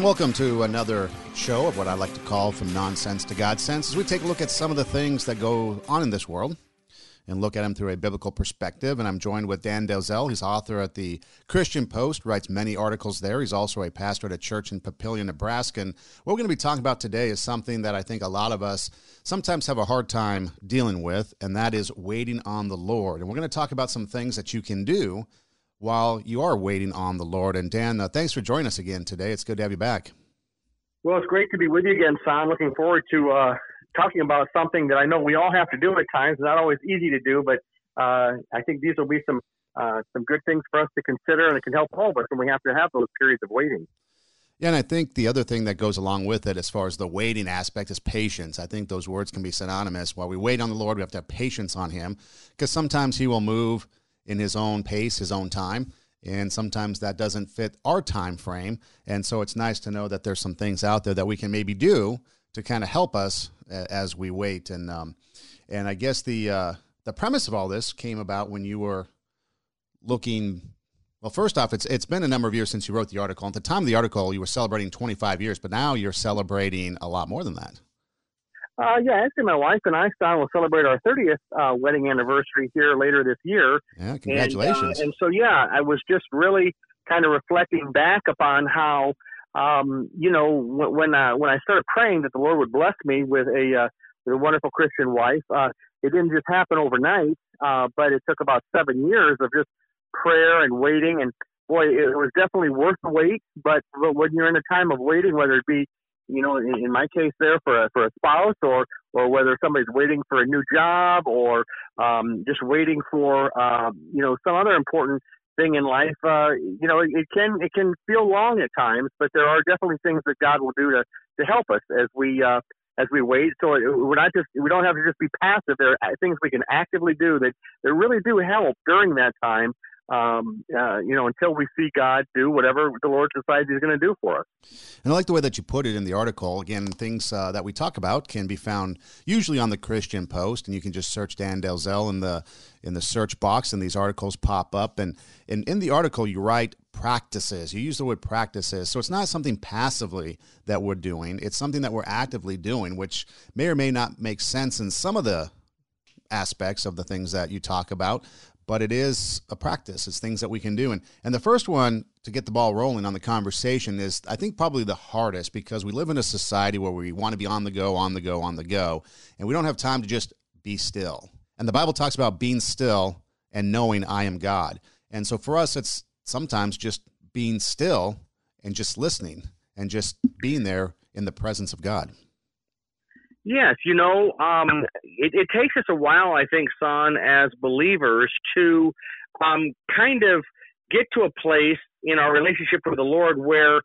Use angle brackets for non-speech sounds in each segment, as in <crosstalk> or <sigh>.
And welcome to another show of what I like to call From Nonsense to God Sense as we take a look at some of the things that go on in this world and look at them through a biblical perspective. And I'm joined with Dan Delzell. He's author at the Christian Post, writes many articles there. He's also a pastor at a church in Papillion, Nebraska. And what we're going to be talking about today is something that I think a lot of us sometimes have a hard time dealing with, and that is waiting on the Lord. And we're going to talk about some things that you can do while you are waiting on the Lord. And Dan, uh, thanks for joining us again today. It's good to have you back. Well, it's great to be with you again, Son. Looking forward to uh, talking about something that I know we all have to do at times. Not always easy to do, but uh, I think these will be some uh, some good things for us to consider, and it can help all of us when we have to have those periods of waiting. Yeah, and I think the other thing that goes along with it, as far as the waiting aspect, is patience. I think those words can be synonymous. While we wait on the Lord, we have to have patience on Him, because sometimes He will move in his own pace, his own time. And sometimes that doesn't fit our time frame. And so it's nice to know that there's some things out there that we can maybe do to kind of help us as we wait. And um, and I guess the uh, the premise of all this came about when you were looking. Well, first off, it's it's been a number of years since you wrote the article. At the time of the article, you were celebrating 25 years, but now you're celebrating a lot more than that. Uh, yeah, actually, my wife and I, Stan, will celebrate our 30th uh, wedding anniversary here later this year. Yeah, congratulations. And, uh, and so, yeah, I was just really kind of reflecting back upon how, um, you know, when when, uh, when I started praying that the Lord would bless me with a uh, with a wonderful Christian wife, uh, it didn't just happen overnight, uh, but it took about seven years of just prayer and waiting. And boy, it was definitely worth the wait. But, but when you're in a time of waiting, whether it be you know, in, in my case there for a, for a spouse or, or whether somebody's waiting for a new job or um, just waiting for, uh, you know, some other important thing in life, uh, you know, it, it can, it can feel long at times, but there are definitely things that God will do to, to help us as we, uh, as we wait. So we're not just, we don't have to just be passive. There are things we can actively do that, that really do help during that time um, uh, you know, until we see God do whatever the Lord decides He's going to do for us. And I like the way that you put it in the article. Again, things uh, that we talk about can be found usually on the Christian Post, and you can just search Dan Delzell in the in the search box, and these articles pop up. And, and in the article, you write practices. You use the word practices, so it's not something passively that we're doing. It's something that we're actively doing, which may or may not make sense in some of the aspects of the things that you talk about but it is a practice. It's things that we can do. And, and the first one to get the ball rolling on the conversation is, I think, probably the hardest because we live in a society where we want to be on the go, on the go, on the go, and we don't have time to just be still. And the Bible talks about being still and knowing I am God. And so for us, it's sometimes just being still and just listening and just being there in the presence of God. Yes, you know, um, it, it, takes us a while, I think, son, as believers to um, kind of get to a place in our relationship with the Lord where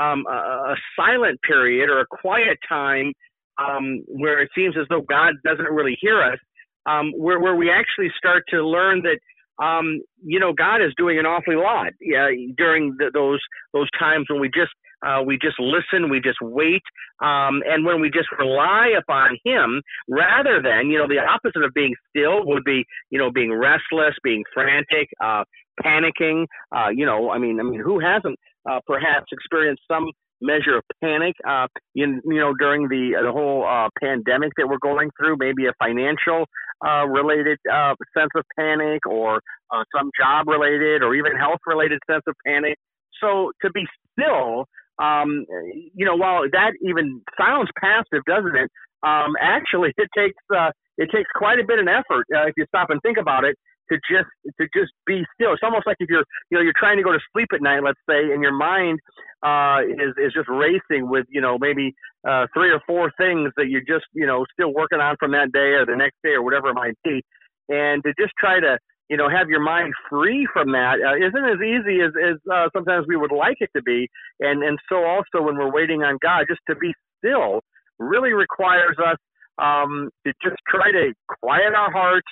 um, a, a, silent period or a quiet time um, where it seems as though God doesn't really hear us, um, where, where we actually start to learn that um, you know, God is doing an awfully lot yeah, during the, those those times when we just uh, we just listen, we just wait, um, and when we just rely upon Him, rather than you know the opposite of being still would be you know being restless, being frantic, uh, panicking. Uh, you know, I mean, I mean, who hasn't uh, perhaps experienced some measure of panic, uh, you, you know, during the the whole uh, pandemic that we're going through, maybe a financial uh, related uh, sense of panic, or uh, some job related, or even health related sense of panic. So to be still, um, you know, while that even sounds passive, doesn't it? Um, actually, <laughs> it takes uh, it takes quite a bit of effort uh, if you stop and think about it to just to just be still. It's almost like if you're you know you're trying to go to sleep at night, let's say, and your mind uh, is is just racing with you know maybe uh, three or four things that you're just you know still working on from that day or the next day or whatever it might be, and to just try to you know have your mind free from that uh, not as easy as as uh, sometimes we would like it to be, and and so also when we're waiting on God, just to be still really requires us um, to just try to quiet our hearts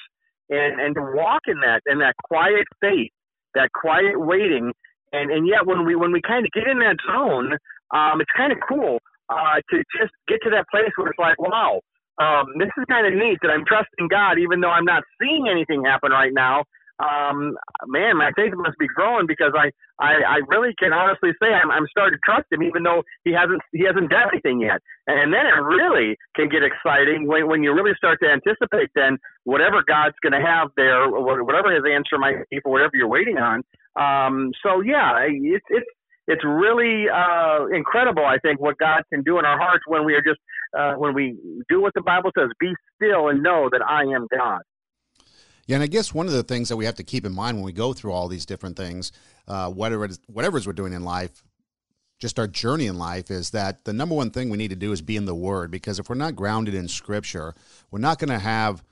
and and to walk in that in that quiet faith, that quiet waiting, and and yet when we when we kind of get in that zone, um, it's kind of cool uh, to just get to that place where it's like, wow, um, this is kind of neat that I'm trusting God, even though I'm not seeing anything happen right now. um, man, my faith must be growing because I, I, I really can honestly say I'm, I'm starting to trust him, even though he hasn't, he hasn't done anything yet. And then it really can get exciting when, when you really start to anticipate then whatever God's going to have there, whatever his answer might be for whatever you're waiting on. Um, so yeah, it's, it's, it's really uh, incredible. I think what God can do in our hearts when we are just uh, when we do what the Bible says: "Be still and know that I am God." Yeah, and I guess one of the things that we have to keep in mind when we go through all these different things, uh, whatever it is, whatever it is we're doing in life, just our journey in life, is that the number one thing we need to do is be in the Word. Because if we're not grounded in Scripture, we're not going to have,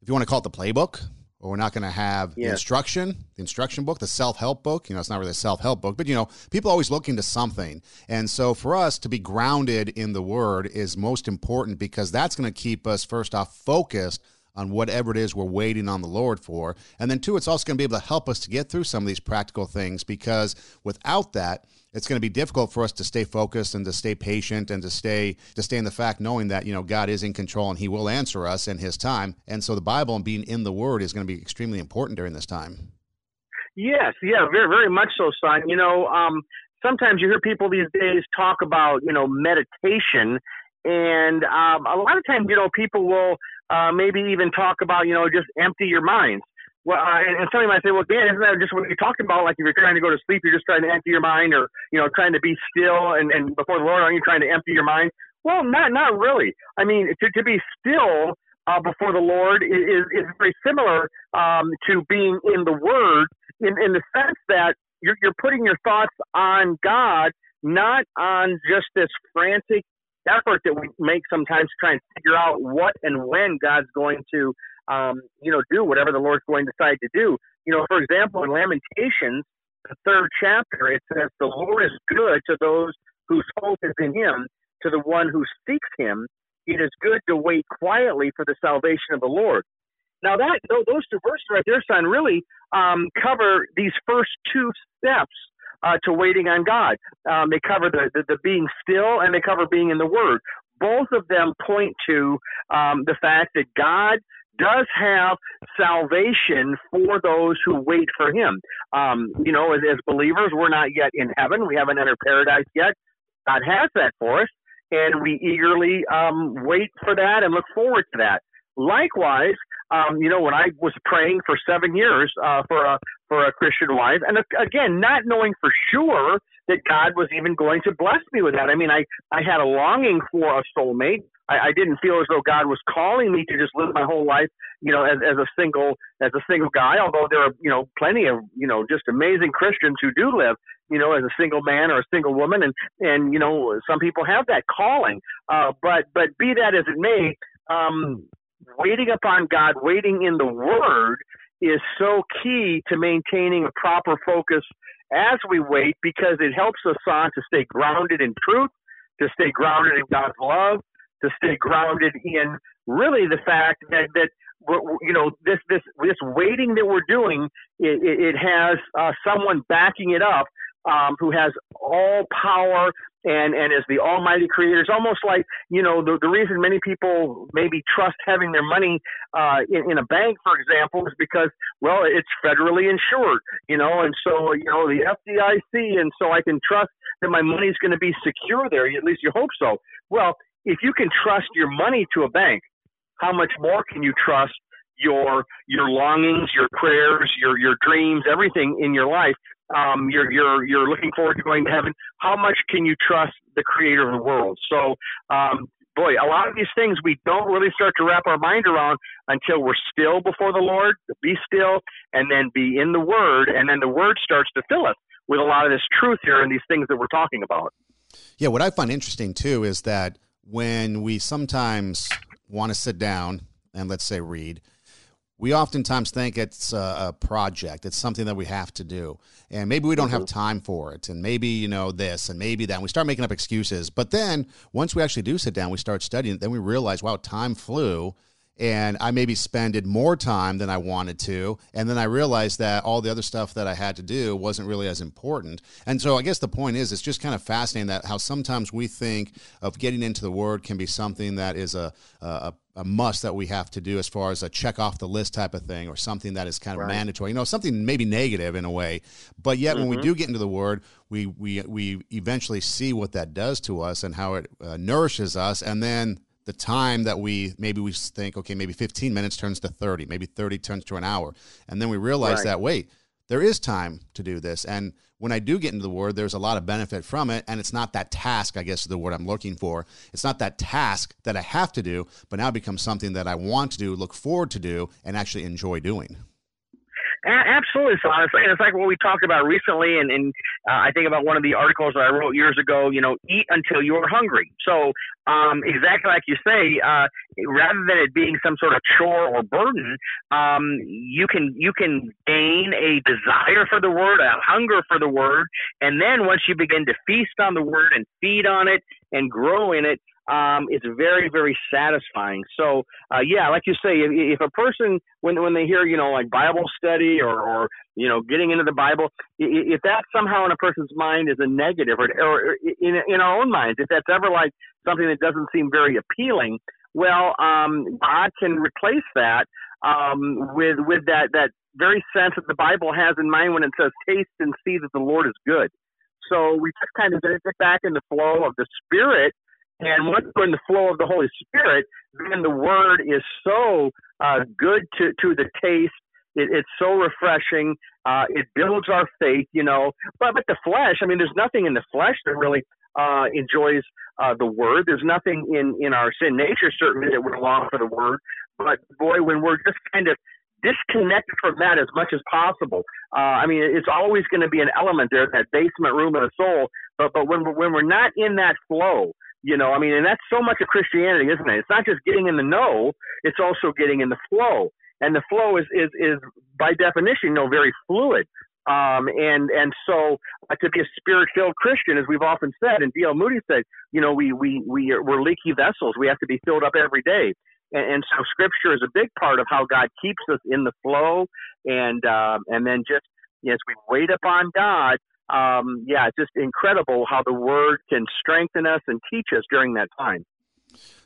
if you want to call it the playbook, or we're not going to have the instruction, the instruction book, the self help book. You know, it's not really a self help book, but you know, people always looking to something. And so for us to be grounded in the Word is most important because that's going to keep us first off focused on whatever it is we're waiting on the Lord for. And then, two, it's also going to be able to help us to get through some of these practical things because without that, it's going to be difficult for us to stay focused and to stay patient and to stay to stay in the fact knowing that you know God is in control and He will answer us in His time. And so the Bible and being in the Word is going to be extremely important during this time. Yes, yeah, very very much so, son. You know, um, sometimes you hear people these days talk about you know meditation, and um, a lot of times you know people will uh, maybe even talk about, you know, just empty your minds. Well, uh, and, and somebody might say, well, Dan, isn't that just what you're talking about? Like if you're trying to go to sleep, you're just trying to empty your mind or, you know, trying to be still and, and before the Lord, aren't you trying to empty your mind? Well, not, not really. I mean, to, to be still uh, before the Lord is, is very similar um, to being in the Word in, in the sense that you're, you're putting your thoughts on God, not on just this frantic effort that we make sometimes to try and figure out what and when God's going to, um, you know, do whatever the Lord's going to decide to do. You know, for example, in Lamentations, the third chapter, it says, "The Lord is good to those whose hope is in Him, to the one who seeks Him. It is good to wait quietly for the salvation of the Lord." Now, that those two verses right there, son, really um, cover these first two steps uh, to waiting on God. Um, they cover the, the, the, being still and they cover being in the Word. Both of them point to um, the fact that God does have salvation for those who wait for Him. Um, you know, as, as believers, we're not yet in heaven. We haven't entered paradise yet. God has that for us, and we eagerly um, wait for that and look forward to that. Likewise, um, you know, when I was praying for seven years uh, for a for a Christian wife, and again, not knowing for sure that God was even going to bless me with that. I mean, I I had a longing for a soulmate. I, I didn't feel as though God was calling me to just live my whole life, you know, as, as a single as a single guy. Although there are you know plenty of you know just amazing Christians who do live you know, as a single man or a single woman, and and you know, some people have that calling. Uh, but but be that as it may, um, waiting upon God, waiting in the Word is so key to maintaining a proper focus as we wait because it helps us on to stay grounded in truth, to stay grounded in God's love, to stay grounded in really the fact that that you know this this this waiting that we're doing it, it has uh, someone backing it up um, who has all power and and as the almighty creator. It's almost like you know the the reason many people maybe trust having their money uh, in, in a bank, for example, is because well it's federally insured, you know, and so you know the FDIC, and so I can trust that my money is going to be secure there. At least you hope so. Well, if you can trust your money to a bank, how much more can you trust your your longings, your prayers, your your dreams, everything in your life um, you're you're you're looking forward to going to heaven. How much can you trust the Creator of the world? So, um, boy, a lot of these things we don't really start to wrap our mind around until we're still before the Lord. Be still, and then be in the Word, and then the Word starts to fill us with a lot of this truth here and these things that we're talking about. Yeah, what I find interesting too is that when we sometimes want to sit down and let's say read we oftentimes think it's a, project it's something that we have to do and maybe we don't mm-hmm. have time for it and maybe you know this and maybe that and we start making up excuses but then once we actually do sit down we start studying then we realize wow time flew and I maybe spended more time than I wanted to. And then I realized that all the other stuff that I had to do wasn't really as important. And so I guess the point is, it's just kind of fascinating that how sometimes we think of getting into the Word can be something that is a, a a must that we have to do as far as a check off the list type of thing or something that is kind of right. mandatory you know something maybe negative in a way but yet mm-hmm. when we mm-hmm. do get into the word we we we eventually see what that does to us and how it uh, nourishes us and then the time that we maybe we think okay maybe 15 minutes turns to 30 maybe 30 turns to an hour and then we realize right. that wait there is time to do this. And when I do get into the word, there's a lot of benefit from it. And it's not that task, I guess is the word I'm looking for. It's not that task that I have to do, but now becomes something that I want to do, look forward to do, and actually enjoy doing. Absolutely, so like, it's like what we talked about recently, and, and uh, I think about one of the articles that I wrote years ago. You know, eat until you're hungry. So um, exactly like you say, uh, rather than it being some sort of chore or burden, um, you can you can gain a desire for the word, a hunger for the word, and then once you begin to feast on the word and feed on it and grow in it, um, it's very, very satisfying. So, uh, yeah, like you say, if, if, a person, when when they hear, you know, like Bible study or, or you know, getting into the Bible, if that somehow in a person's mind is a negative, or, or in in our own minds, if that's ever like something that doesn't seem very appealing, well, um, God can replace that um, with with that that very sense that the Bible has in mind when it says, "Taste and see that the Lord is good." So we just kind of get back in the flow of the Spirit and once we're in the flow of the Holy Spirit, then the Word is so uh, good to, to the taste. It, it's so refreshing. Uh, it builds our faith, you know. But but the flesh, I mean, there's nothing in the flesh that really uh, enjoys uh, the Word. There's nothing in in our sin nature certainly that would long for the Word. But boy, when we're just kind of disconnected from that as much as possible. Uh, I mean, it's always going to be an element there, that basement room of the soul. But but when when we're not in that flow, you know, I mean, and that's so much of Christianity, isn't it? It's not just getting in the know; it's also getting in the flow. And the flow is is is by definition, you know, very fluid. Um, and and so uh, to be a spirit-filled Christian, as we've often said, and D.L. Moody said, you know, we we we are, we're leaky vessels. We have to be filled up every day. And, and so Scripture is a big part of how God keeps us in the flow, and uh, and then just as we wait upon God, um, yeah, it's just incredible how the word can strengthen us and teach us during that time.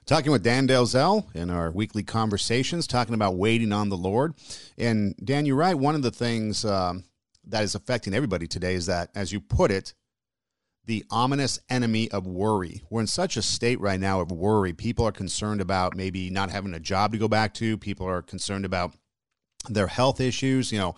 Talking with Dan Delzell in our weekly conversations, talking about waiting on the Lord. And Dan, you're right. One of the things um, that is affecting everybody today is that, as you put it, the ominous enemy of worry. We're in such a state right now of worry. People are concerned about maybe not having a job to go back to. People are concerned about their health issues. You know,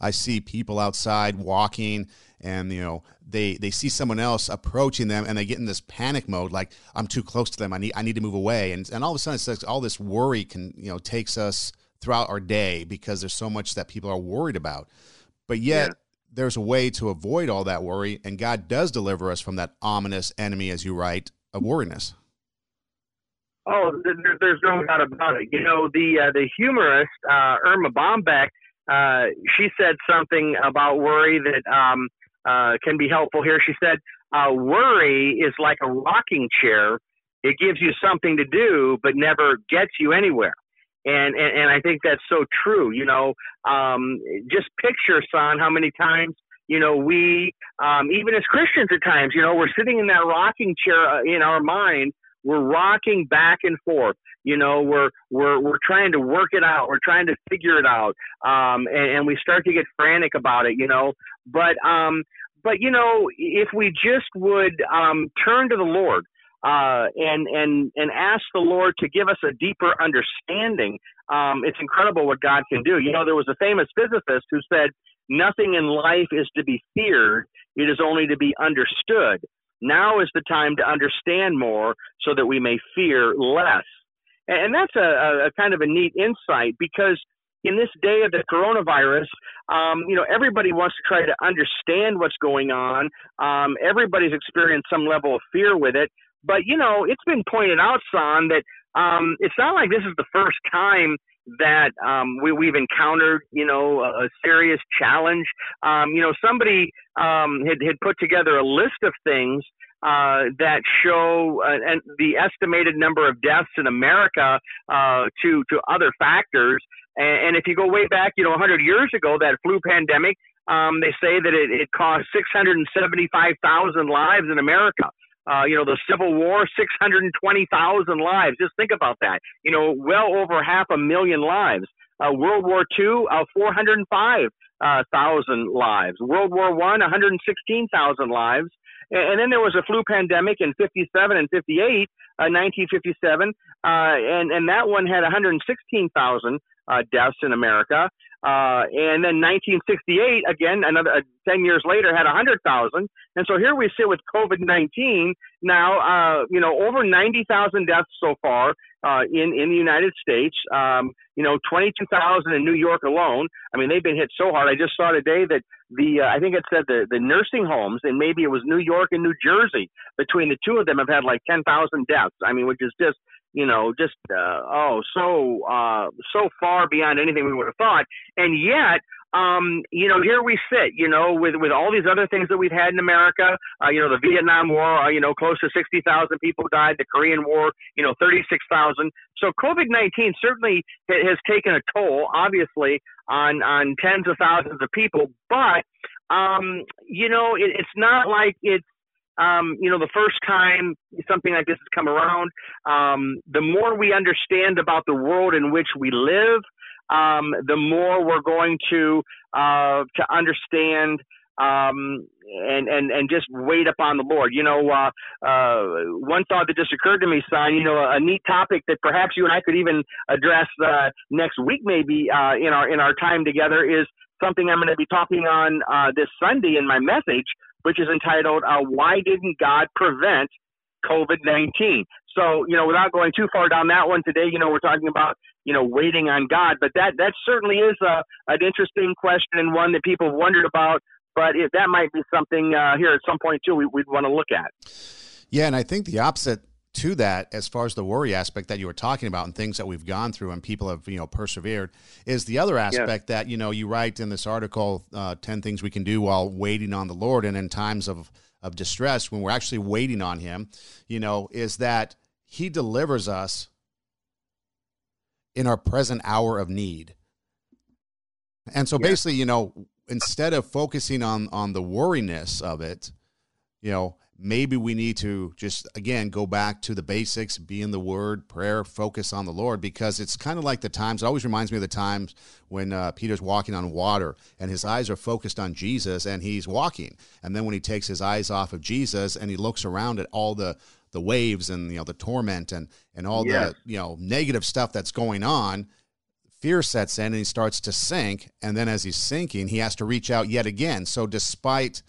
I see people outside walking and you know they they see someone else approaching them and they get in this panic mode like i'm too close to them i need i need to move away and and all of a sudden it's like all this worry can you know takes us throughout our day because there's so much that people are worried about but yet yeah. there's a way to avoid all that worry and god does deliver us from that ominous enemy as you write of worriness Oh, there's no doubt about it. You know, the uh, the humorist uh, Erma Bombeck, uh, she said something about worry that um, uh, can be helpful here. She said, uh, worry is like a rocking chair. It gives you something to do, but never gets you anywhere. And, and, and I think that's so true. You know, um, just picture, son, how many times, you know, we, um, even as Christians at times, you know, we're sitting in that rocking chair uh, in our mind we're rocking back and forth. You know, we're we're we're trying to work it out. We're trying to figure it out, um, and, and we start to get frantic about it. You know, but um, but you know, if we just would um, turn to the Lord uh, and and and ask the Lord to give us a deeper understanding, um, it's incredible what God can do. You know, there was a famous physicist who said, "Nothing in life is to be feared; it is only to be understood." Now is the time to understand more so that we may fear less. And that's a, a kind of a neat insight because in this day of the coronavirus, um, you know, everybody wants to try to understand what's going on. Um, everybody's experienced some level of fear with it. But, you know, it's been pointed out, Son, that um, it's not like this is the first time that um, we, we've encountered, you know, a, a serious challenge. Um, you know, somebody um, had, had put together a list of things uh, that show uh, and the estimated number of deaths in America uh, to to other factors. And, and, if you go way back, you know, 100 years ago, that flu pandemic, um, they say that it, it cost 675,000 lives in America. Uh, you know, the Civil War, 620,000 lives. Just think about that. You know, well over half a million lives. Uh, World War II, uh, 405,000 uh, lives. World War One, 116,000 lives. And, and then there was a flu pandemic in 57 and 58, 1957, uh, and and that one had 116,000 uh, deaths in America. Uh, and then 1968, again, another uh, 10 years later, had 100,000. And so here we sit with COVID-19 now, uh, you know, over 90,000 deaths so far uh, in in the United States. Um, you know, 22,000 in New York alone. I mean, they've been hit so hard. I just saw today that the uh, I think it said the the nursing homes, and maybe it was New York and New Jersey. Between the two of them, have had like 10,000 deaths. I mean, which is just you know, just uh, oh, so uh, so far beyond anything we would have thought. And yet, um, you know, here we sit, you know, with with all these other things that we've had in America. Uh, you know, the Vietnam War, uh, you know, close to sixty thousand people died. The Korean War, you know, thirty six thousand. So COVID nineteen certainly has taken a toll, obviously, on on tens of thousands of people. But um, you know, it, it's not like it's um, you know, the first time something like this has come around, um, the more we understand about the world in which we live, um, the more we're going to uh, to understand um, and and and just wait upon the Lord. You know, uh, uh, one thought that just occurred to me, son. You know, a neat topic that perhaps you and I could even address uh, next week, maybe uh, in our in our time together, is something I'm going to be talking on uh, this Sunday in my message which is entitled uh, "Why Didn't God Prevent COVID-19?" So, you know, without going too far down that one today, you know, we're talking about you know waiting on God, but that that certainly is a, an interesting question and one that people have wondered about. But if that might be something uh, here at some point too, we, would want to look at. Yeah, and I think the opposite to that, as far as the worry aspect that you were talking about and things that we've gone through and people have you know persevered, is the other aspect that you know you write in this article, uh, ten things we can do while waiting on the Lord and in times of of distress when we're actually waiting on Him, you know, is that He delivers us in our present hour of need. And so yeah. basically, you know, instead of focusing on on the worriness of it, you know, maybe we need to just again go back to the basics be in the word prayer focus on the lord because it's kind of like the times it always reminds me of the times when uh, peter's walking on water and his eyes are focused on jesus and he's walking and then when he takes his eyes off of jesus and he looks around at all the the waves and you know the torment and and all the you know negative stuff that's going on fear sets in and he starts to sink and then as he's sinking he has to reach out yet again so despite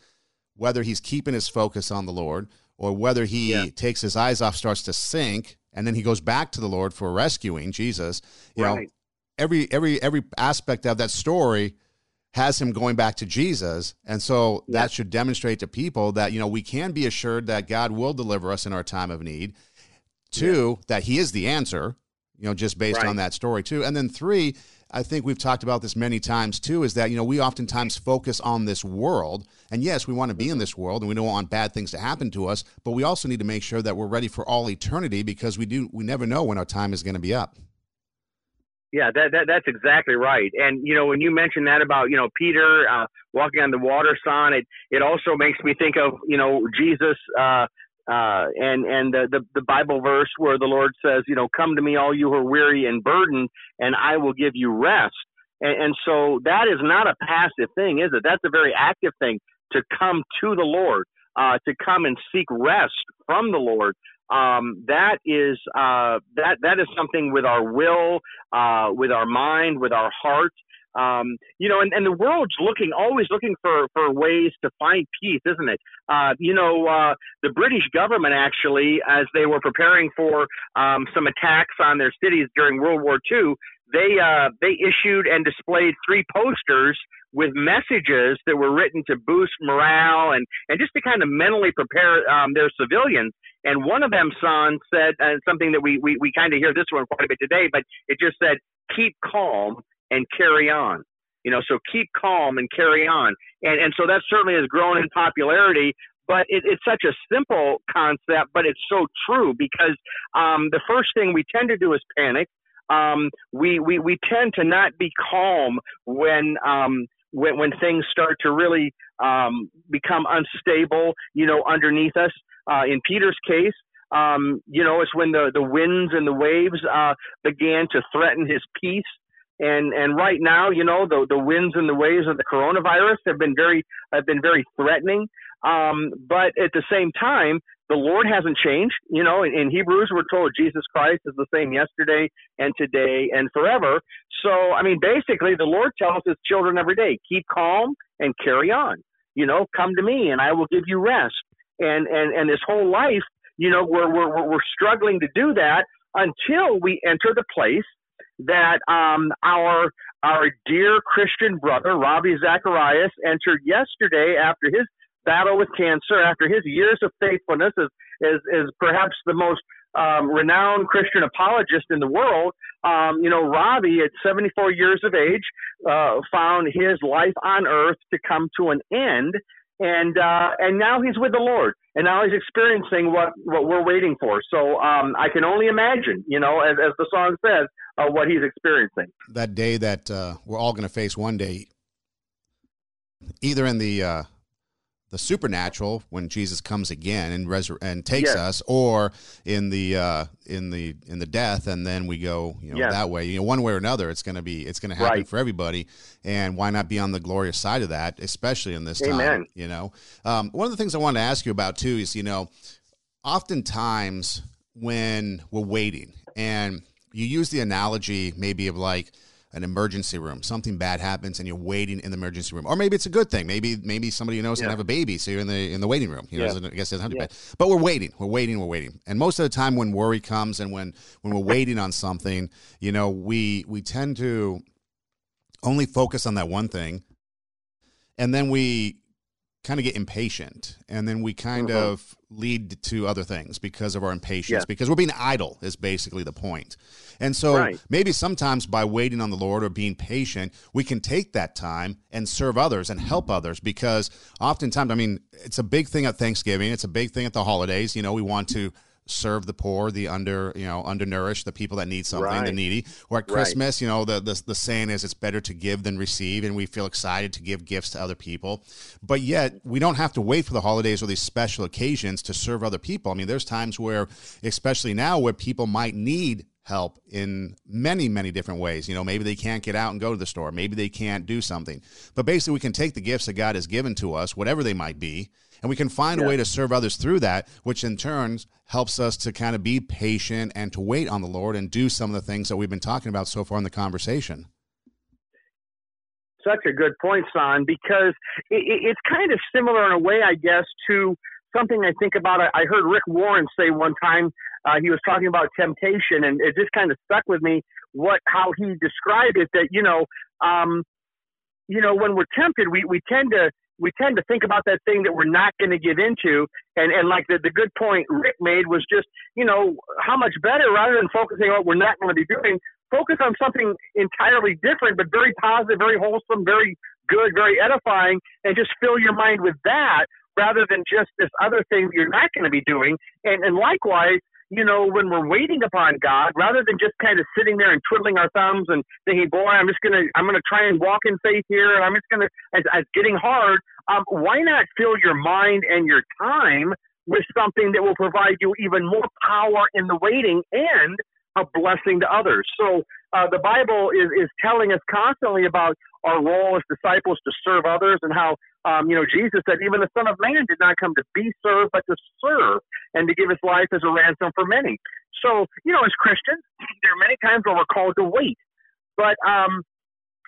whether he's keeping his focus on the Lord or whether he yeah. takes his eyes off, starts to sink, and then he goes back to the Lord for rescuing Jesus. You right. know, every every every aspect of that story has him going back to Jesus. And so yeah. that should demonstrate to people that, you know, we can be assured that God will deliver us in our time of need. Two, yeah. that he is the answer, you know, just based right. on that story too. And then three, I think we've talked about this many times too, is that, you know, we oftentimes focus on this world. And yes, we want to be in this world and we don't want bad things to happen to us, but we also need to make sure that we're ready for all eternity because we do we never know when our time is going to be up. Yeah, that, that that's exactly right. And you know, when you mentioned that about you know Peter uh, walking on the water, son, it it also makes me think of you know Jesus uh, uh, and and the, the, the Bible verse where the Lord says, you know, come to me, all you who are weary and burdened, and I will give you rest. And, and so that is not a passive thing, is it? That's a very active thing to come to the Lord, uh, to come and seek rest from the Lord. Um, that is uh, that that is something with our will, uh, with our mind, with our heart. Um, you know, and, and the world's looking, always looking for, for ways to find peace, isn't it? Uh, you know, uh, the British government actually, as they were preparing for um, some attacks on their cities during World War II, they uh, they issued and displayed three posters with messages that were written to boost morale and and just to kind of mentally prepare um, their civilians. And one of them, son, said uh, something that we we, we kind of hear this one quite a bit today, but it just said, "Keep calm and carry on. You know, so keep calm and carry on. And, and so that certainly has grown in popularity, but it, it's such a simple concept, but it's so true because um, the first thing we tend to do is panic. Um, we, we, we tend to not be calm when, um, when, when things start to really um, become unstable, you know, underneath us. Uh, in Peter's case, um, you know, it's when the, the winds and the waves uh, began to threaten his peace. And and right now, you know, the the winds and the waves of the coronavirus have been very have been very threatening. Um, but at the same time, the Lord hasn't changed. You know, in, in Hebrews, we're told Jesus Christ is the same yesterday and today and forever. So, I mean, basically, the Lord tells his children every day, keep calm and carry on. You know, come to me and I will give you rest. And and and this whole life, you know, we're we're we're struggling to do that until we enter the place that um, our our dear Christian brother Ravi Zacharias entered yesterday after his battle with cancer, after his years of faithfulness as, as perhaps the most um, renowned Christian apologist in the world. Um, you know, Ravi, at 74 years of age, uh, found his life on earth to come to an end, and uh, and now he's with the Lord, and now he's experiencing what what we're waiting for. So um, I can only imagine, you know, as, as the song says, uh, what he's experiencing. That day that uh, we're all going to face one day, either in the uh, the supernatural when Jesus comes again and resur- and takes yes. us, or in the uh, in the in the death, and then we go you know yes. that way. You know, one way or another, it's going to be it's going to happen right. for everybody. And why not be on the glorious side of that, especially in this Amen. time? You know, um, one of the things I wanted to ask you about too is you know, oftentimes when we're waiting, and you use the analogy maybe of like an emergency room. Something bad happens and you're waiting in the emergency room, or maybe it's a good thing. Maybe maybe somebody you know is yeah. gonna have a baby, so you're in the in the waiting room. You know, yeah. I guess it's yeah. But we're waiting, we're waiting, we're waiting. And most of the time, when worry comes and when when we're waiting on something, you know, we we tend to only focus on that one thing, and then we kind of get impatient and then we kind mm-hmm. of lead to other things because of our impatience because we're being idle is basically the point and so right. maybe sometimes by waiting on the lord or being patient we can take that time and serve others and help others because oftentimes i mean it's a big thing at thanksgiving it's a big thing at the holidays you know we want to serve the poor, the under, you know, undernourished, the people that need something, right. the needy. Or at Christmas, right. you know, the, the the saying is it's better to give than receive, and we feel excited to give gifts to other people. But yet, we don't have to wait for the holidays or these special occasions to serve other people. I mean, there's times where, especially now, where people might need help in many many different ways you know maybe they can't get out and go to the store maybe they can't do something but basically we can take the gifts that god has given to us whatever they might be and we can find yeah. a way to serve others through that, which in turn helps us to kind of be patient and to wait on the Lord and do some of the things that we've been talking about so far in the conversation. Such a good point, Son, because it, it's kind of similar in a way, I guess, to something I think about. I heard Rick Warren say one time uh, he was talking about temptation, and it just kind of stuck with me. What how he described it that you know, um, you know, when we're tempted, we we tend to we tend to think about that thing that we're not going to get into. And, and like the, the good point Rick made was just, you know, how much better rather than focusing on what we're not going to be doing, focus on something entirely different, but very positive, very wholesome, very good, very edifying, and just fill your mind with that rather than just this other thing you're not going to be doing. And, and likewise, you know, when we're waiting upon God, rather than just kind of sitting there and twiddling our thumbs and thinking, boy, I'm just going to, I'm going to try and walk in faith here and I'm just going to, as, as getting hard, um, why not fill your mind and your time with something that will provide you even more power in the waiting and a blessing to others? So uh, the Bible is, is telling us constantly about our role as disciples to serve others and how um, you know, Jesus said, even the Son of Man did not come to be served, but to serve and to give his life as a ransom for many. So, you know, as Christians, there are many times where we're called to wait. But, um,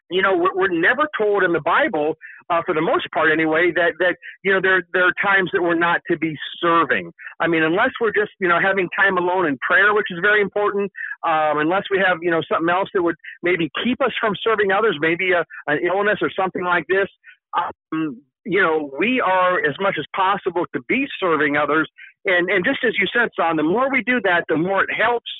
you know, we're, we're never told in the Bible, uh, for the most part anyway, that, that, you know, there, there are times that we're not to be serving. I mean, unless we're just, you know, having time alone in prayer, which is very important, um, unless we have, you know, something else that would maybe keep us from serving others, maybe a, an illness or something like this, um, you know, we are as much as possible to be serving others. And, and just as you said, Son, the more we do that, the more it helps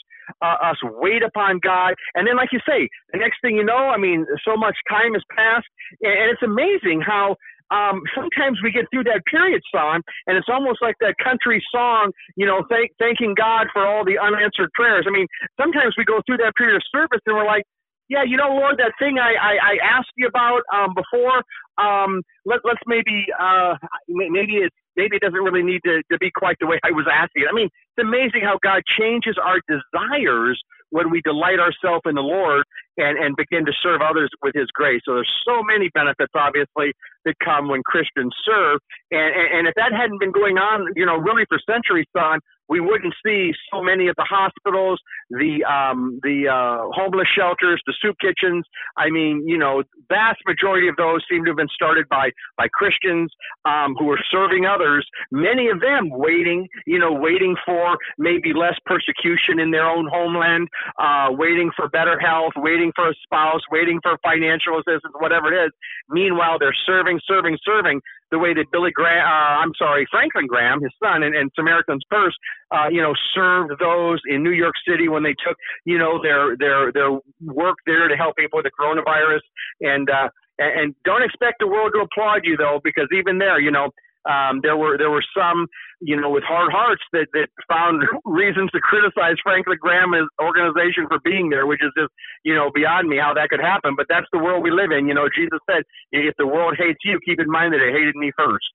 uh, us wait upon God. And then, like you say, the next thing you know, I mean, so much time has passed. And it's amazing how um, sometimes we get through that period, Son, and it's almost like that country song, you know, thank, thanking God for all the unanswered prayers. I mean, sometimes we go through that period of service and we're like, yeah, you know, Lord, that thing I, I, I asked you about um, before, um, let, let's maybe uh, maybe it's maybe it doesn't really need to, to be quite the way I was asking. It. I mean, it's amazing how God changes our desires when we delight ourselves in the Lord and, and begin to serve others with His grace. So there's so many benefits, obviously, that come when Christians serve. And, and, and if that hadn't been going on, you know, really for centuries, son, we wouldn't see so many of the hospitals, the um, the uh, homeless shelters, the soup kitchens. I mean, you know, vast majority of those seem to have been started by by Christians um, who are serving others. Many of them waiting, you know, waiting for maybe less persecution in their own homeland, uh, waiting for better health, waiting for a spouse, waiting for financial assistance, whatever it is. Meanwhile, they're serving, serving, serving the way that Billy Graham, uh, I'm sorry, Franklin Graham, his son, and, and Samaritan's Purse, uh, you know, served those in New York City when they took, you know, their their their work there to help people with the coronavirus. And uh, and don't expect the world to applaud you though, because even there, you know, um, there were there were some, you know, with hard hearts that, that found <laughs> reasons to criticize Franklin Graham's organization for being there, which is just, you know, beyond me how that could happen. But that's the world we live in. You know, Jesus said, if the world hates you, keep in mind that it hated me first.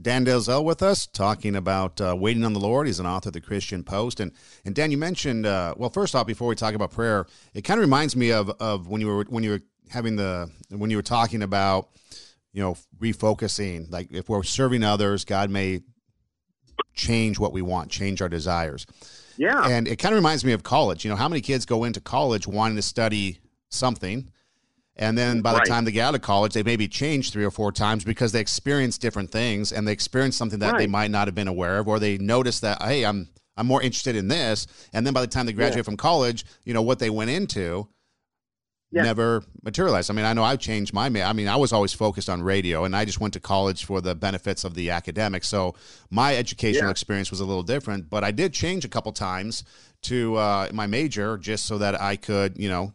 Dan Delzell with us talking about uh, waiting on the Lord. He's an author of the Christian Post, and and Dan, you mentioned uh, well. First off, before we talk about prayer, it kind of reminds me of of when you were when you were having the when you were talking about you know, refocusing. Like if we're serving others, God may change what we want, change our desires. Yeah. And it kind of reminds me of college. You know, how many kids go into college wanting to study something, and then by the right. time they get out of college, they maybe change three or four times because they experience different things and they experience something that right. they might not have been aware of, or they notice that, hey, I'm I'm more interested in this. And then by the time they graduate yeah. from college, you know, what they went into yeah. never materialized. I mean, I know I've changed my. I mean, I was always focused on radio, and I just went to college for the benefits of the academic. So my educational yeah. experience was a little different, but I did change a couple times to uh, my major just so that I could, you know,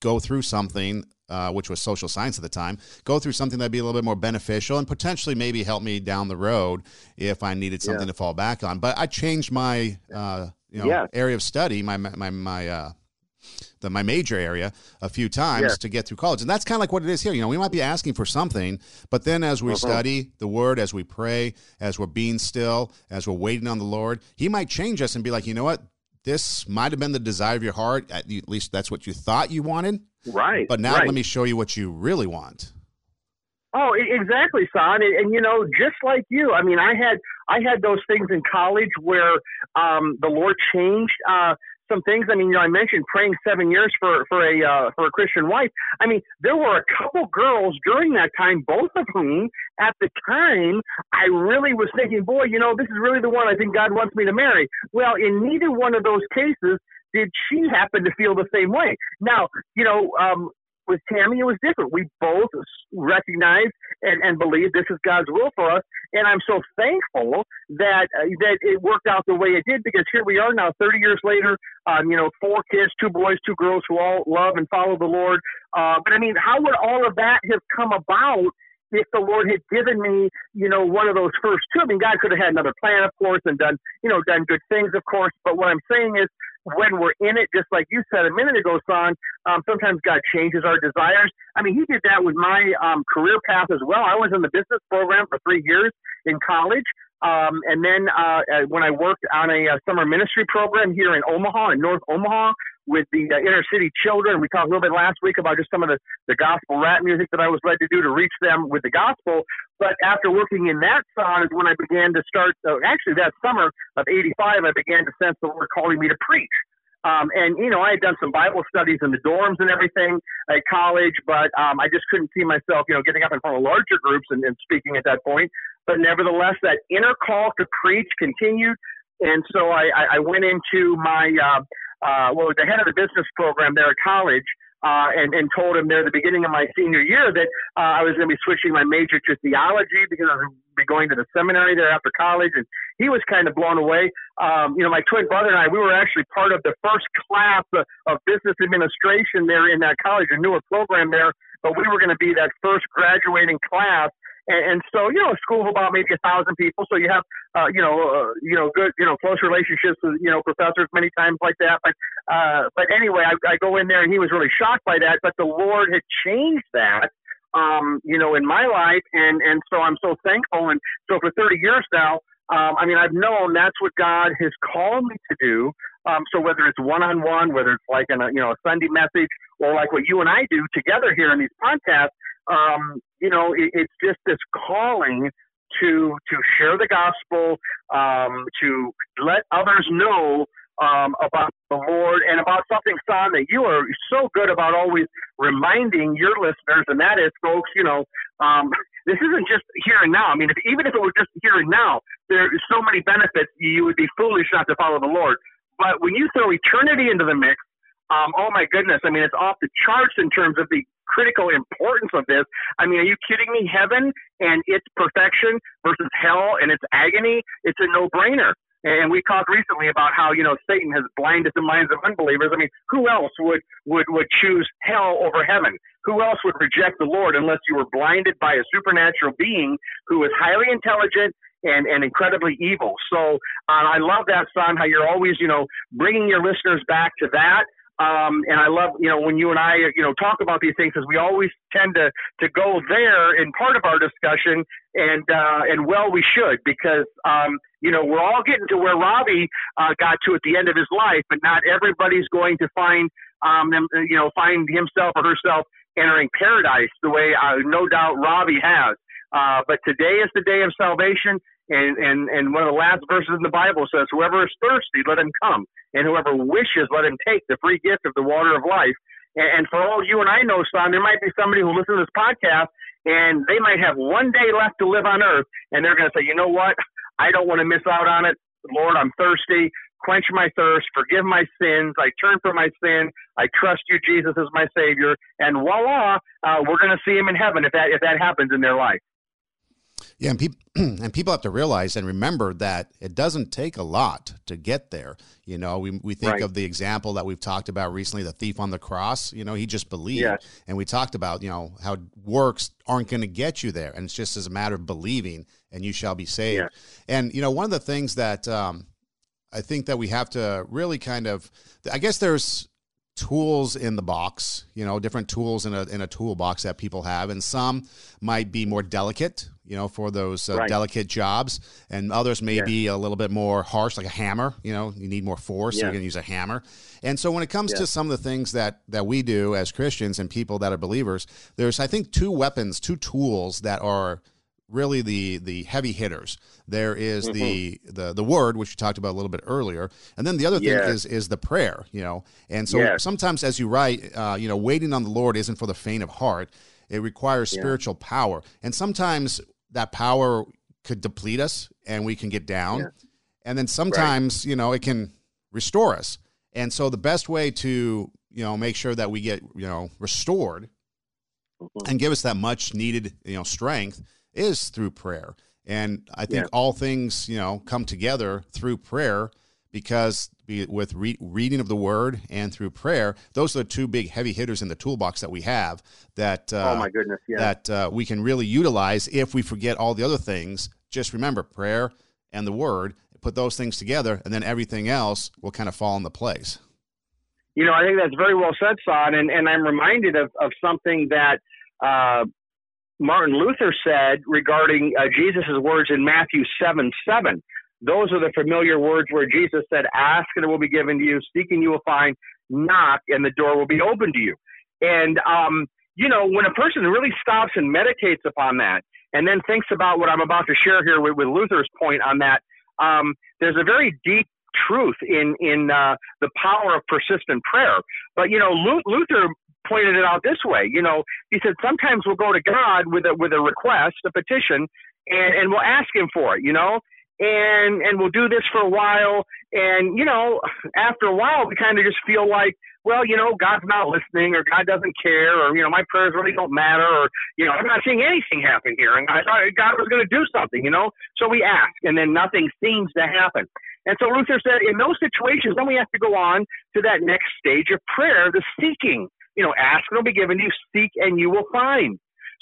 go through something. Uh, which was social science at the time, go through something that'd be a little bit more beneficial and potentially maybe help me down the road if I needed something yeah. to fall back on. But I changed my uh, you know area of study, my my my uh, the, my major area a few times yeah. to get through college. And that's kind of like what it is here. You know, we might be asking for something, but then as we uh-huh. study the word, as we pray, as we're being still, as we're waiting on the Lord, He might change us and be like, you know what? This might have been the desire of your heart. At least that's what you thought you wanted. Right. But now right. let me show you what you really want. Oh, exactly, son. And, and, you know, just like you, I mean, I had I had those things in college where um, the Lord changed uh, some things. I mean, you know, I mentioned praying seven years for for a uh, for a Christian wife. I mean, there were a couple girls during that time, both of whom at the time I really was thinking, boy, you know, this is really the one I think God wants me to marry. Well, in neither one of those cases did she happen to feel the same way. Now, you know, um, with Tammy, it was different. We both recognized and, and believed this is God's will for us, and I'm so thankful that uh, that it worked out the way it did because here we are now, 30 years later. Um, you know, four kids, two boys, two girls who all love and follow the Lord. Uh, but I mean, how would all of that have come about? if the Lord had given me, you know, one of those first two. I mean, God could have had another plan, of course, and done, you know, done good things, of course. But what I'm saying is, when we're in it, just like you said a minute ago, son, um, sometimes God changes our desires. I mean, He did that with my um, career path as well. I was in the business program for three years in college. Um, and then uh, uh when I worked on a, a uh, summer ministry program here in Omaha, in North Omaha, with the uh, inner city children. We talked a little bit last week about just some of the, the gospel rap music that I was led to do to reach them with the gospel. But after working in that song is when I began to start, uh, actually that summer of 85, I began to sense the Lord calling me to preach. Um, and, you know, I had done some Bible studies in the dorms and everything at college, but um, I just couldn't see myself, you know, getting up in front of larger groups and, and speaking at that point. But nevertheless, that inner call to preach continued. And so I, I went into my uh, uh, well, the head of the business program there at college, uh, and, and told him there at the beginning of my senior year that uh, I was going to be switching my major to theology because I was going to be going to the seminary there after college, and he was kind of blown away. Um, you know, my twin brother and I, we were actually part of the first class of, of business administration there in that college, a newer program there, but we were going to be that first graduating class and, and so, you know, a school of about maybe a thousand people. So you have, uh, you know, uh, you know, good, you know, close relationships with, you know, professors many times like that. But, uh, but anyway, I, I go in there and he was really shocked by that. But the Lord had changed that um, you know, in my life, and and so I'm so thankful. And so for 30 years now, um, I mean, I've known that's what God has called me to do. Um, so whether it's one-on-one, whether it's like in a you know a Sunday message, or like what you and I do together here in these podcasts, um, you know, it, it's just this calling to to share the gospel, um, to let others know um, about the Lord and about something, Son, that you are so good about always reminding your listeners, and that is, folks, you know, um, <laughs> this isn't just here and now. I mean, if, even if it was just here and now, there are so many benefits. You would be foolish not to follow the Lord. But when you throw eternity into the mix, um, oh my goodness! I mean, it's off the charts in terms of the critical importance of this. I mean, are you kidding me? Heaven and its perfection versus hell and its agony. It's a no-brainer. And we talked recently about how you know Satan has blinded the minds of unbelievers. I mean, who else would would would choose hell over heaven? Who else would reject the Lord unless you were blinded by a supernatural being who is highly intelligent and and incredibly evil? So uh, I love that, son. How you're always you know bringing your listeners back to that. Um, and I love, you know, when you and I, you know, talk about these things, because we always tend to to go there in part of our discussion, and uh, and well, we should, because um, you know we're all getting to where Ravi uh, got to at the end of his life, but not everybody's going to find um, them, you know, find himself or herself entering paradise the way uh, no doubt Ravi has. Uh, but today is the day of salvation. And, and, and one of the last verses in the Bible says, Whoever is thirsty, let him come. And whoever wishes, let him take the free gift of the water of life. And, and for all you and I know, son, there might be somebody who listens to this podcast and they might have one day left to live on earth. And they're going to say, You know what? I don't want to miss out on it. Lord, I'm thirsty. Quench my thirst. Forgive my sins. I turn from my sin. I trust you, Jesus, as my Savior. And voila, uh, we're going to see him in heaven if that if that happens in their life. Yeah, and people <clears throat> and people have to realize and remember that it doesn't take a lot to get there. You know, we we think right. of the example that we've talked about recently, the thief on the cross. You know, he just believed, yes. and we talked about you know how works aren't going to get you there, and it's just as a matter of believing, and you shall be saved. Yes. And you know, one of the things that um, I think that we have to really kind of, I guess there's tools in the box, you know, different tools in a in a toolbox that people have, and some might be more delicate, you know, for those uh, right. delicate jobs, and others may yeah. be a little bit more harsh, like a hammer. You know, you need more force, yeah. so you're going to use a hammer. And so, when it comes yeah. to some of the things that that we do as Christians and people that are believers, there's I think two weapons, two tools that are really the the heavy hitters. There is mm-hmm. the the the word which you talked about a little bit earlier, and then the other yes. thing is is the prayer. You know, and so yes. sometimes as you write, uh, you know, waiting on the Lord isn't for the faint of heart. It requires yeah. spiritual power, and sometimes that power could deplete us, and we can get down, yeah. and then sometimes right. you know it can restore us. And so the best way to you know make sure that we get you know restored mm-hmm. and give us that much needed you know strength is through prayer. And I think yeah. all things, you know, come together through prayer because with re- reading of the word and through prayer, those are the two big heavy hitters in the toolbox that we have that uh, oh my goodness, yeah. that uh, we can really utilize if we forget all the other things. Just remember prayer and the word, put those things together, and then everything else will kind of fall into place. You know, I think that's very well said, Son, and, and I'm reminded of, of something that uh, Martin Luther said regarding uh, Jesus' words in Matthew 7 7. Those are the familiar words where Jesus said, Ask and it will be given to you, seek and you will find, knock and the door will be open to you. And, um, you know, when a person really stops and meditates upon that and then thinks about what I'm about to share here with, with Luther's point on that, um, there's a very deep truth in in uh, the power of persistent prayer. But you know, Luther pointed it out this way. You know, he said sometimes we'll go to God with a with a request, a petition, and and we'll ask Him for it. You know, and and we'll do this for a while, and you know, after a while, we kind of just feel like. Well, you know, God's not listening, or God doesn't care, or you know, my prayers really don't matter, or you know, I'm not seeing anything happen here, and I thought God was going to do something, you know. So we ask, and then nothing seems to happen. And so Luther said, in those situations, then we have to go on to that next stage of prayer, the seeking you know, ask and it'll be given you, seek and you will find.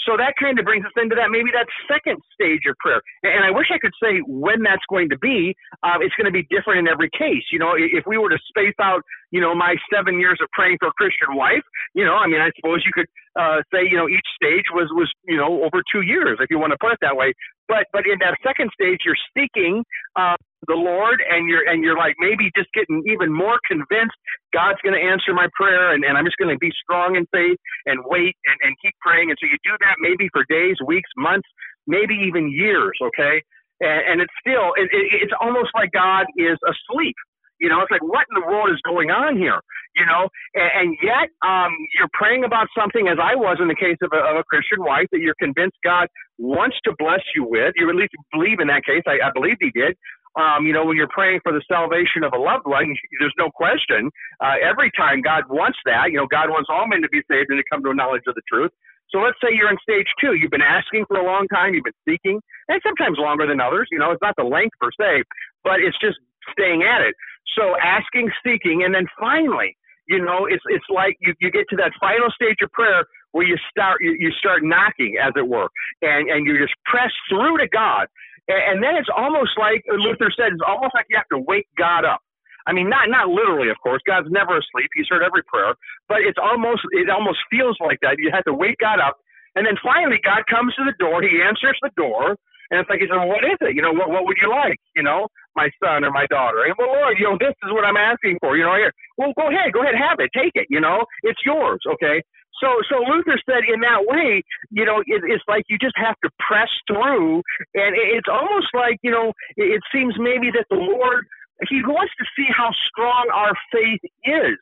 So that kind of brings us into that maybe that second stage of prayer. And I wish I could say when that's going to be. Uh, it's going to be different in every case. You know, if we were to space out, you know, my seven years of praying for a Christian wife, you know, I mean, I suppose you could uh, say, you know, each stage was was you know over two years, if you want to put it that way. But but in that second stage, you're seeking uh, the Lord, and you're and you're like maybe just getting even more convinced God's going to answer my prayer, and, and I'm just going to be strong in faith and wait and, and keep praying. And so you do that maybe for days, weeks, months, maybe even years. Okay, and, and it's still it, it, it's almost like God is asleep. You know, it's like what in the world is going on here? You know, and, and yet um, you're praying about something, as I was in the case of a, of a Christian wife, that you're convinced God wants to bless you with. You at least believe in that case. I, I believe He did. Um, you know, when you're praying for the salvation of a loved one, there's no question. Uh, every time God wants that, you know, God wants all men to be saved and to come to a knowledge of the truth. So let's say you're in stage two. You've been asking for a long time. You've been seeking, and sometimes longer than others. You know, it's not the length per se, but it's just staying at it. So asking, seeking, and then finally, you know, it's it's like you, you get to that final stage of prayer where you start you, you start knocking, as it were, and and you just press through to God and then it's almost like Luther said, it's almost like you have to wake God up. I mean, not not literally, of course. God's never asleep. He's heard every prayer, but it's almost it almost feels like that. You have to wake God up, and then finally God comes to the door. He answers the door, and it's like well, "What is it? You know, what what would you like? You know, my son or my daughter?" And well, Lord, you know, this is what I'm asking for. You know, here, well, go ahead, go ahead, have it, take it. You know, it's yours. Okay. So, so Luther said in that way, you know, it, it's like you just have to press through, and it's almost like you know, it, it seems maybe that the Lord He wants to see how strong our faith is.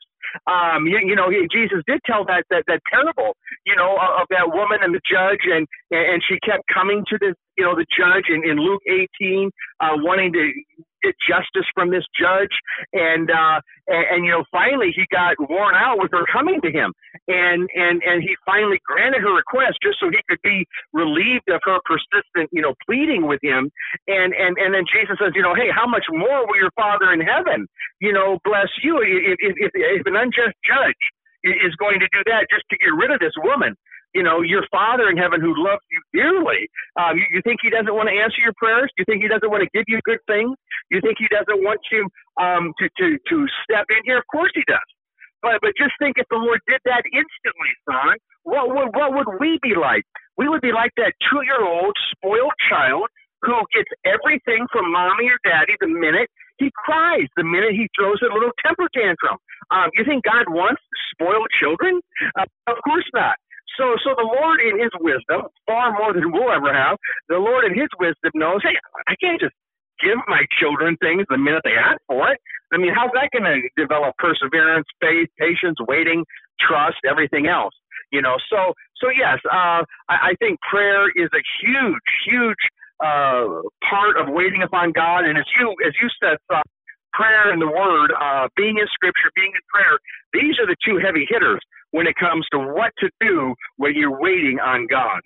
Um, you, you know, he, Jesus did tell that, that that parable, you know, of, that woman and the judge, and and she kept coming to the, you know, the judge in, in Luke 18, uh, wanting to justice from this judge, and uh, and, and you know, finally he got worn out with her coming to him, and and and he finally granted her request just so he could be relieved of her persistent, you know, pleading with him, and and and then Jesus says, you know, hey, how much more will your Father in heaven, you know, bless you if if, if, if an unjust judge is going to do that just to get rid of this woman you know, your Father in heaven who loves you dearly. Um, you, you think He doesn't want to answer your prayers? You think He doesn't want to give you good things? You think He doesn't want you um, to, to, to step in here? Of course He does. But, but just think if the Lord did that instantly, son, what would, what would we be like? We would be like that two year old spoiled child who gets everything from mommy or daddy the minute he cries, the minute he throws a little temper tantrum. Um, you think God wants spoiled children? Uh, of course not. So, so the Lord, in His wisdom, far more than we'll ever have, the Lord, in His wisdom, knows, hey, I can't just give my children things the minute they ask for it. I mean, how's that going to develop perseverance, faith, patience, waiting, trust, everything else? You know, so so yes, uh, I, I think prayer is a huge, huge uh, part of waiting upon God. And as you as you said, prayer and the Word, uh, being in Scripture, being in prayer, these are the two heavy hitters when it comes to what to do when you're waiting on God.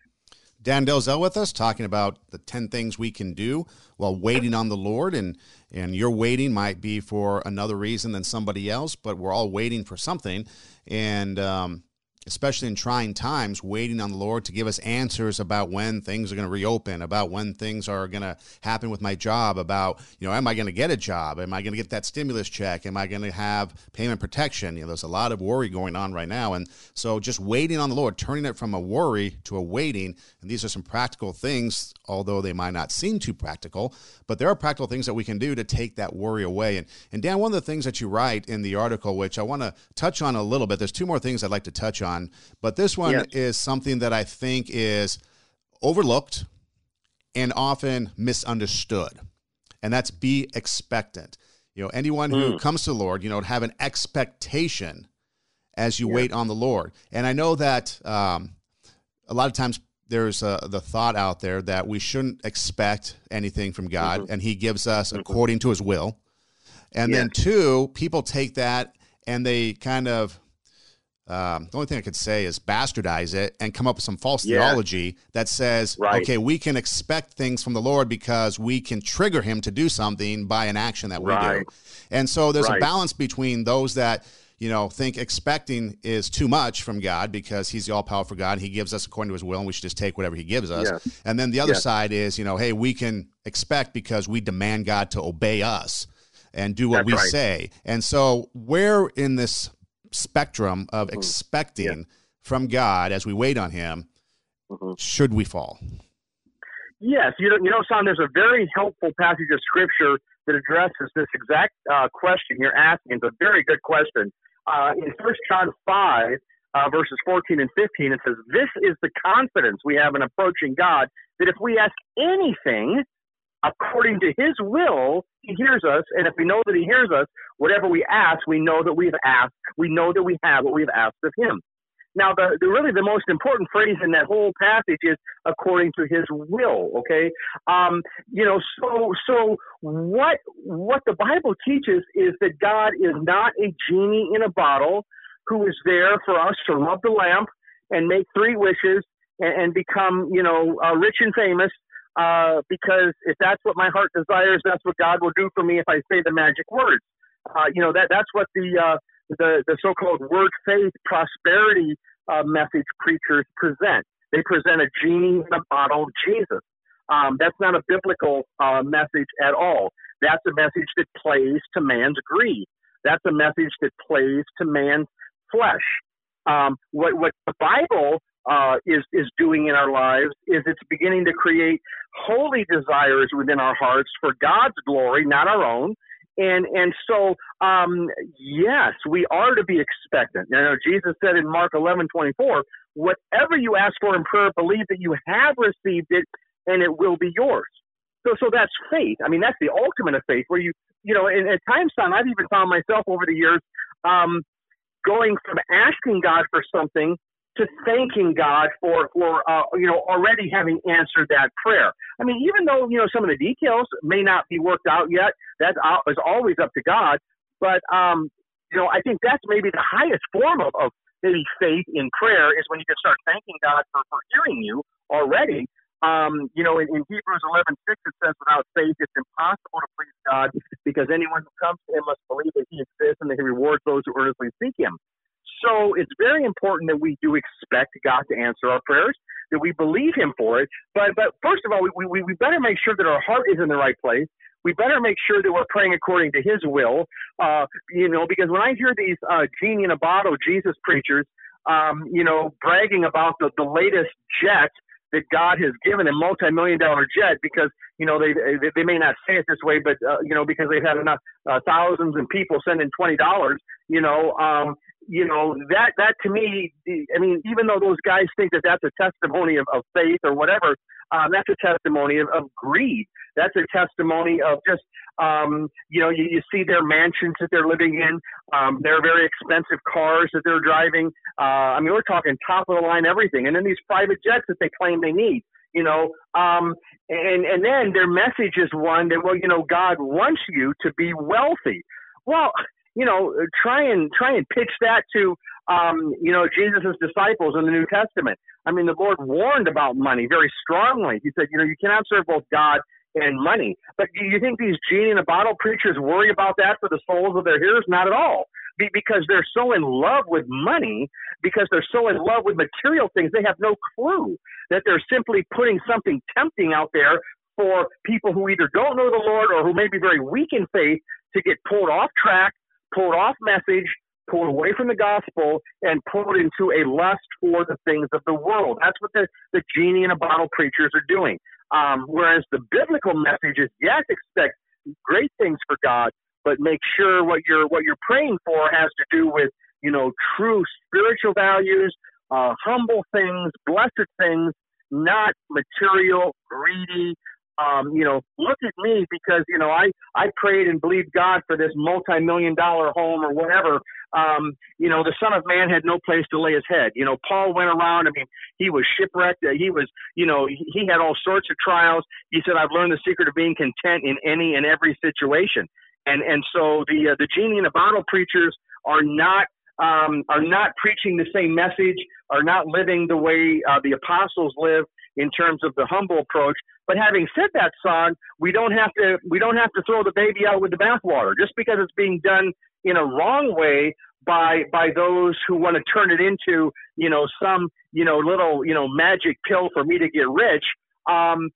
Dan Delzell with us talking about the 10 things we can do while waiting on the Lord. And, and your waiting might be for another reason than somebody else, but we're all waiting for something. And um, especially in trying times, waiting on the Lord to give us answers about when things are going to reopen, about when things are going to happen with my job, about, you know, am I going to get a job? Am I going to get that stimulus check? Am I going to have payment protection? You know, there's a lot of worry going on right now. And so just waiting on the Lord, turning it from a worry to a waiting. And these are some practical things, although they might not seem too practical, but there are practical things that we can do to take that worry away. And, and Dan, one of the things that you write in the article, which I want to touch on a little bit, there's two more things I'd like to touch on on. But this one yes. is something that I think is overlooked and often misunderstood. And that's be expectant. You know, anyone mm. who hmm. comes to the Lord, you know, have an expectation as you yeah. wait on the Lord. And I know that um, a lot of times there's a, the thought out there that we shouldn't expect anything from God, mm-hmm. and He gives us mm-hmm. according to His will. And yeah. then, two, people take that and they kind of um, the only thing I could say is bastardize it and come up with some false yeah. theology that says, right. okay, we can expect things from the Lord because we can trigger him to do something by an action that we right. do. And so there's right. a balance between those that you know, think expecting is too much from God because He's the all powerful God. and He gives us according to His will, and we should just take whatever He gives us. Yes. And then the other Yes. side is, you know, hey, we can expect because we demand God to obey us and do what That's we say. And so, where in this spectrum of Mm-hmm. expecting from God as we wait on Him Mhm. should we fall? Yes, you know, you know, son. There's a very helpful passage of scripture that addresses this exact uh, question you're asking. It's a very good question. Uh, in First John five, uh, verses 14 and 15, it says, "This is the confidence we have in approaching God that if we ask anything according to His will, He hears us, and if we know that He hears us, whatever we ask, we know that we have asked. We know that we have what we have asked of Him." Now, the, the really the most important phrase in that whole passage is according to His will. Okay, um, you know, so so what what the Bible teaches is that God is not a genie in a bottle who is there for us to rub the lamp and make three wishes and, and become you know uh, rich and famous. Uh, because if that's what my heart desires, that's what God will do for me if I say the magic words. Uh, you know that that's what the uh, the the so-called word faith prosperity uh, message preachers present. They present a genie in a bottle Jesus. Um, that's not a biblical uh, message at all. That's a message that plays to man's greed. That's a message that plays to man's flesh. Um, what what the Bible uh, is is doing in our lives is it's beginning to create holy desires within our hearts for God's glory, not our own. And and so um, yes, we are to be expectant. You know, Jesus said in Mark eleven twenty four, whatever you ask for in prayer, believe that you have received it, and it will be yours. So so that's faith. I mean, that's the ultimate of faith. Where you you know, and at times, son, I've even found myself over the years um, going from asking God for something to thanking God for for uh, you know already having answered that prayer. I mean, even though you know some of the details may not be worked out yet, that uh, always up to God. But um, you know, I think that's maybe the highest form of, of maybe faith in prayer is when you can start thanking God for, for hearing you already. Um, you know, in, in Hebrews 11, 6, it says, without faith, it's impossible to please God because anyone who comes to him must believe that he exists and that he rewards those who earnestly seek him. So it's very important that we do expect God to answer our prayers, that we believe Him for it. But but first of all, we, we, we better make sure that our heart is in the right place. We better make sure that we're praying according to His will. Uh, you know, because when I hear these uh, genie in a bottle Jesus preachers, um, you know, bragging about the, the latest jet that God has given them, multi-million dollar jet, because you know they they, they may not say it this way, but uh, you know because they've had enough uh, thousands and people sending twenty dollars, you know, um, you know that that to me, I mean, even though those guys think that that's a testimony of, of faith or whatever, um, that's a testimony of, of greed. That's a testimony of just um, you know you, you see their mansions that they're living in, um, their very expensive cars that they're driving. Uh, I mean, we're talking top of the line everything, and then these private jets that they claim they need. You know, um, and and then their message is one that well, you know, God wants you to be wealthy. Well, you know, try and try and pitch that to um, you know Jesus' disciples in the New Testament. I mean, the Lord warned about money very strongly. He said, you know, you cannot serve both God and money. But do you think these genie in a bottle preachers worry about that for the souls of their hearers? Not at all. Be- because they're so in love with money, because they're so in love with material things, they have no clue that they're simply putting something tempting out there for people who either don't know the Lord or who may be very weak in faith to get pulled off track, pulled off message, pulled away from the gospel, and pulled into a lust for the things of the world. That's what the, the genie in a bottle preachers are doing. Um, whereas the biblical message is yes, expect great things for God, but make sure what you're what you're praying for has to do with you know true spiritual values, uh, humble things, blessed things, not material, greedy. Um, you know, look at me because you know I I prayed and believed God for this multi-million dollar home or whatever. Um, you know, the Son of Man had no place to lay his head. You know, Paul went around. I mean, he was shipwrecked. He was, you know, he, he had all sorts of trials. He said, "I've learned the secret of being content in any and every situation." And and so the uh, the genie in the bottle preachers are not um, are not preaching the same message, are not living the way uh, the apostles live in terms of the humble approach. But having said that, son, we don't have to we don't have to throw the baby out with the bathwater just because it's being done in a wrong way by by those who want to turn it into you know some you know little you know magic pill for me to get rich. Um,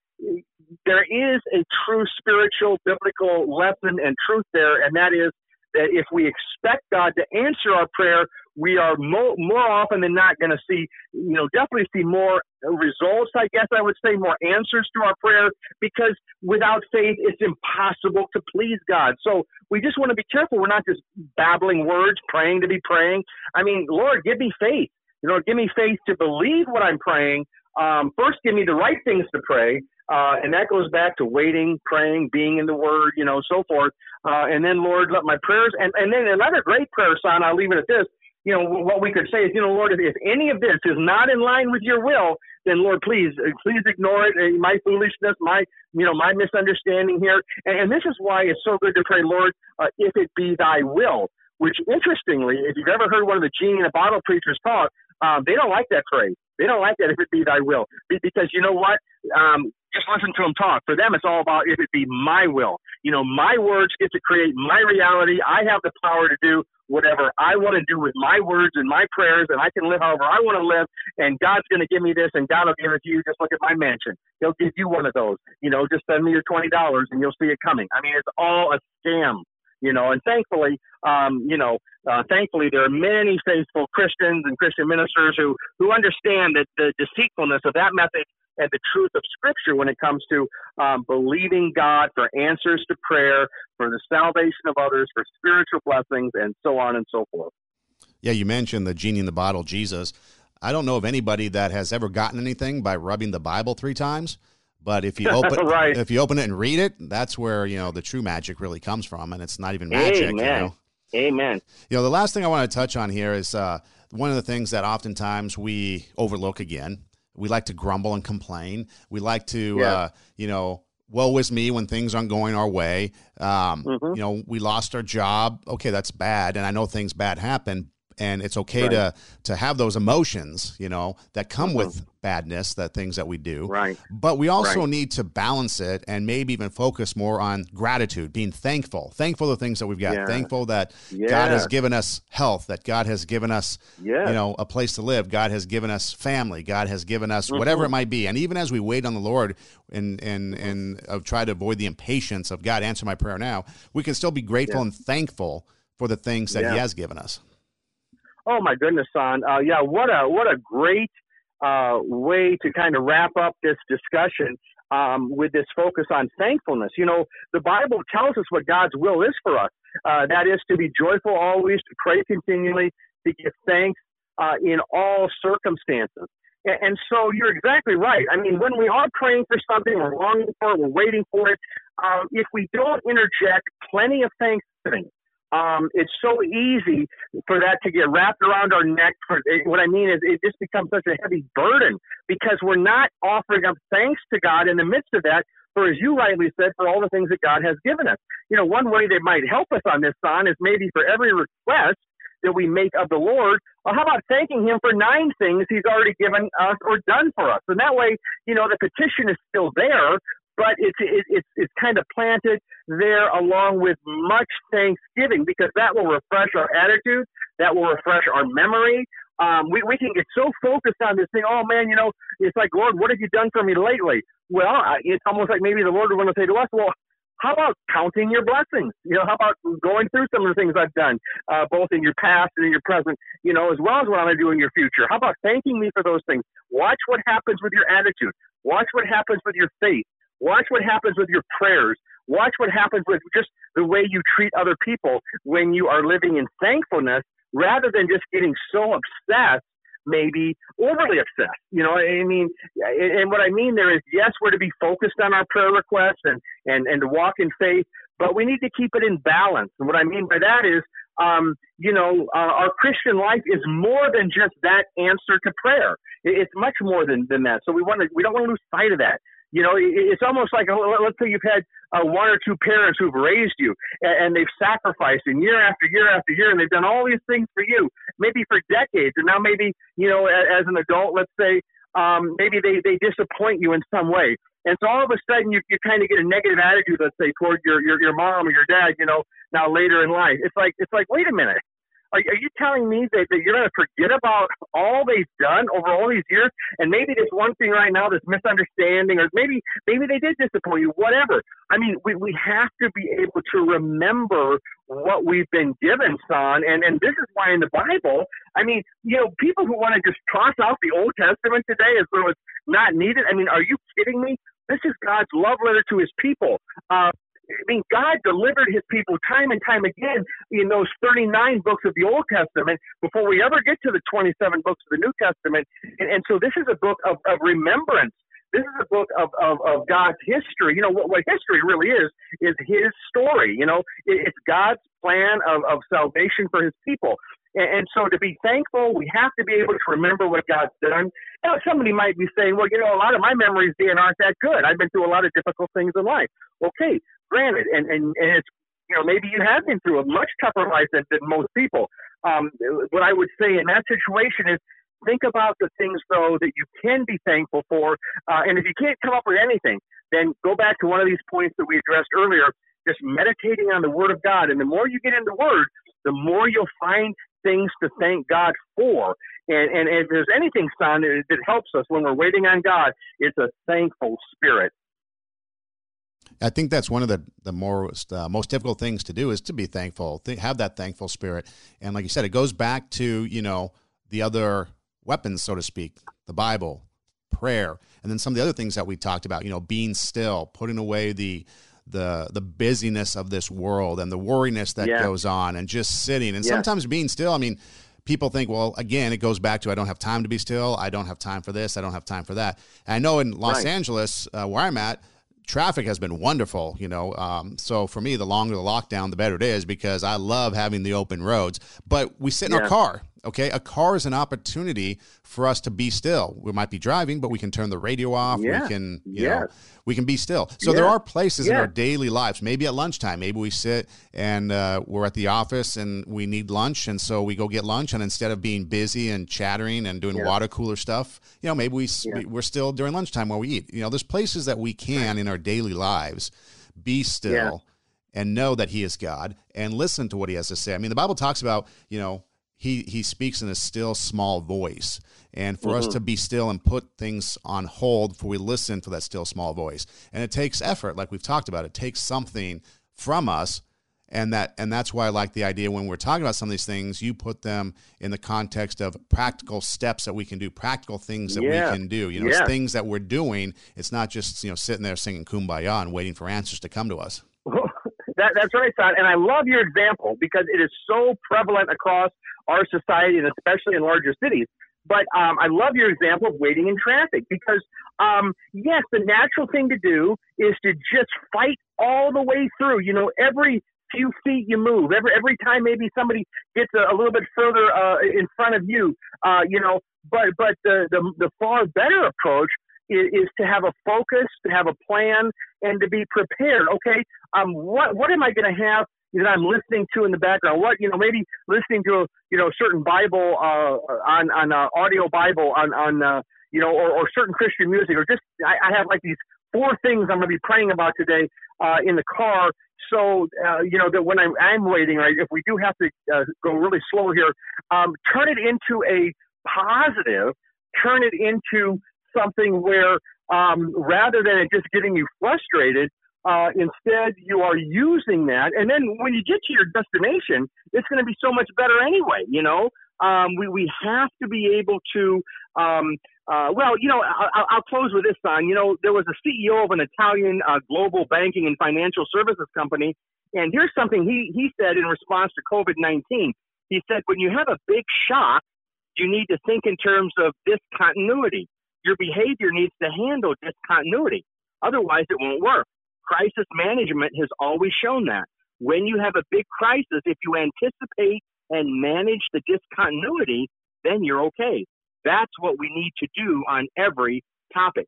there is a true spiritual biblical lesson and truth there, and that is that if we expect God to answer our prayer, we are mo- more often than not going to see, you know, definitely see more results, I guess I would say, more answers to our prayer, because without faith, it's impossible to please God. So we just want to be careful. We're not just babbling words, praying to be praying. I mean, Lord, give me faith. You know, give me faith to believe what I'm praying. Um, first, give me the right things to pray. Uh, and that goes back to waiting, praying, being in the Word, you know, so forth. Uh, and then, Lord, let my prayers, and, and then another great prayer sign, I'll leave it at this. You know, what we could say is, you know, Lord, if, any of this is not in line with your will, then Lord, please, uh, please ignore it. Uh, my foolishness, my, you know, my misunderstanding here. And, and this is why it's so good to pray, Lord, uh, if it be thy will. Which, interestingly, if you've ever heard one of the genie in a bottle preachers talk, um, they don't like that phrase. They don't like that if it be thy will. Because you know what? Um, just listen to them talk. For them, it's all about if it be my will. You know, my words get to create my reality. I have the power to do whatever I want to do with my words and my prayers, and I can live however I want to live. And God's going to give me this, and God will give it to you. Just look at my mansion; He'll give you one of those. You know, just send me your twenty dollars, and you'll see it coming. I mean, it's all a scam you know and thankfully um, you know uh, thankfully there are many faithful christians and christian ministers who who understand that the deceitfulness of that method and the truth of scripture when it comes to um, believing god for answers to prayer for the salvation of others for spiritual blessings and so on and so forth yeah you mentioned the genie in the bottle jesus i don't know of anybody that has ever gotten anything by rubbing the bible three times but if you open <laughs> right. if you open it and read it, that's where you know the true magic really comes from, and it's not even magic. Amen. You know? Amen. You know, the last thing I want to touch on here is uh, one of the things that oftentimes we overlook again. We like to grumble and complain. We like to, yeah. uh, you know, woe is me when things aren't going our way. Um, mm-hmm. You know, we lost our job. Okay, that's bad, and I know things bad happen, and it's okay right. to to have those emotions you know that come mm-hmm. with badness that things that we do right but we also right. need to balance it and maybe even focus more on gratitude being thankful thankful the things that we've got yeah. thankful that yeah. god has given us health that god has given us yeah. you know a place to live god has given us family god has given us mm-hmm. whatever it might be and even as we wait on the lord and and and uh, try to avoid the impatience of god answer my prayer now we can still be grateful and thankful for the things that he has given us Oh my goodness, son. Uh, yeah, what a what a great uh, way to kind of wrap up this discussion um, with this focus on thankfulness. You know, the Bible tells us what God's will is for us. Uh, that is to be joyful always, to pray continually, to give thanks uh, in all circumstances. And, and so you're exactly right. I mean, when we are praying for something, we're longing for it, we're waiting for it. Um, if we don't interject plenty of thanksgiving, um, it's so easy for that to get wrapped around our neck. For, what I mean is, it just becomes such a heavy burden because we're not offering up thanks to God in the midst of that. For as you rightly said, for all the things that God has given us. You know, one way that might help us on this, son, is maybe for every request that we make of the Lord, well, how about thanking Him for nine things He's already given us or done for us? And that way, you know, the petition is still there, but it's it, it's it's kind of planted there along with much thanksgiving because that will refresh our attitude, that will refresh our memory. Um, we we can get so focused on this thing. Oh man, you know, it's like Lord, what have you done for me lately? Well, it's almost like maybe the Lord would want to say to us, well. How about counting your blessings? You know, how about going through some of the things I've done, uh, both in your past and in your present, you know, as well as what I'm going to do in your future? How about thanking me for those things? Watch what happens with your attitude. Watch what happens with your faith. Watch what happens with your prayers. Watch what happens with just the way you treat other people when you are living in thankfulness rather than just getting so obsessed, maybe overly obsessed. You know, I mean, and what I mean there is, yes, we're to be focused on our prayer requests and, and, and to walk in faith, but we need to keep it in balance. And what I mean by that is, um, you know, uh, our Christian life is more than just that answer to prayer. It's much more than, than that. So we want to, we don't want to lose sight of that. You know, it's almost like let's say you've had uh, one or two parents who've raised you and, and they've sacrificed and year after year after year, and they've done all these things for you, maybe for decades, and now maybe you know, as, as an adult, let's say um, maybe they they disappoint you in some way, and so all of a sudden you you kind of get a negative attitude, let's say, toward your your your mom or your dad, you know, now later in life. It's like it's like wait a minute. Are, are you telling me that, that you're going to forget about all they've done over all these years? And maybe this one thing right now, this misunderstanding, or maybe maybe they did disappoint you, whatever. I mean, we, we have to be able to remember what we've been given, son. And and this is why in the Bible, I mean, you know, people who want to just toss out the Old Testament today as though it's not needed. I mean, are you kidding me? This is God's love letter to His people. Uh, I mean, God delivered his people time and time again in those 39 books of the Old Testament before we ever get to the 27 books of the New Testament. And, and so this is a book of, of remembrance. This is a book of, of, of God's history. You know, what, what history really is, is his story. You know, it, it's God's plan of, of salvation for his people. And, and so to be thankful, we have to be able to remember what God's done. Know, somebody might be saying, well, you know, a lot of my memories, Dan, aren't that good. I've been through a lot of difficult things in life. Okay, granted, and, and, and it's, you know, maybe you have been through a much tougher life than, than most people. Um, what I would say in that situation is think about the things, though, that you can be thankful for. Uh, and if you can't come up with anything, then go back to one of these points that we addressed earlier, just meditating on the Word of God. And the more you get in the Word, the more you'll find things to thank God for. And, and if there's anything, son, that helps us when we're waiting on God, it's a thankful spirit. I think that's one of the the most uh, most difficult things to do is to be thankful, Th- have that thankful spirit, and like you said, it goes back to you know the other weapons, so to speak, the Bible, prayer, and then some of the other things that we talked about. You know, being still, putting away the the the busyness of this world and the worriness that yeah. goes on, and just sitting, and yeah. sometimes being still. I mean. People think, well, again, it goes back to I don't have time to be still. I don't have time for this. I don't have time for that. And I know in Los right. Angeles, uh, where I'm at, traffic has been wonderful, you know. Um, so for me, the longer the lockdown, the better it is because I love having the open roads. But we sit in yeah. our car Okay, a car is an opportunity for us to be still. We might be driving, but we can turn the radio off. Yeah. We can, you yes. know, we can be still. So yeah. there are places yeah. in our daily lives. Maybe at lunchtime, maybe we sit and uh, we're at the office and we need lunch, and so we go get lunch. And instead of being busy and chattering and doing water cooler stuff, you know, maybe we we're still during lunchtime while we eat. You know, there's places that we can in our daily lives be still and know that he is God and listen to what he has to say. I mean, the Bible talks about, you know, he he speaks in a still small voice and for mm-hmm. us to be still and put things on hold for we listen to that still small voice and it takes effort like we've talked about it takes something from us and that and that's why I like the idea when we're talking about some of these things you put them in the context of practical steps that we can do practical things that yeah. we can do you know yeah. it's things that we're doing it's not just you know sitting there singing kumbaya and waiting for answers to come to us <laughs> that, that's right, son. And I love your example because it is so prevalent across our society and especially in larger cities. But um, I love your example of waiting in traffic because, um, yes, the natural thing to do is to just fight all the way through. You know, every few feet you move, every every time maybe somebody gets a, a little bit further uh, in front of you, uh, you know. But but the, the the far better approach is, is to have a focus, to have a plan, and to be prepared. Okay, um, what what am I going to have that I'm listening to in the background. What you know, maybe listening to a you know certain Bible uh, on on uh, audio Bible on on uh, you know or, or certain Christian music or just I, I have like these four things I'm going to be praying about today uh, in the car. So uh, you know that when I'm I'm waiting, right? If we do have to uh, go really slow here, um, turn it into a positive. Turn it into something where um, rather than it just getting you frustrated, uh, instead, you are using that, and then when you get to your destination, it's going to be so much better anyway. You know, um, we we have to be able to. Um, uh, well, you know, I'll, I'll close with this, son. You know, there was a CEO of an Italian uh, global banking and financial services company, and here's something he he said in response to COVID nineteen. He said, when you have a big shock, you need to think in terms of discontinuity. Your behavior needs to handle discontinuity. Otherwise, it won't work crisis management has always shown that. When you have a big crisis, if you anticipate and manage the discontinuity, then you're okay. That's what we need to do on every topic.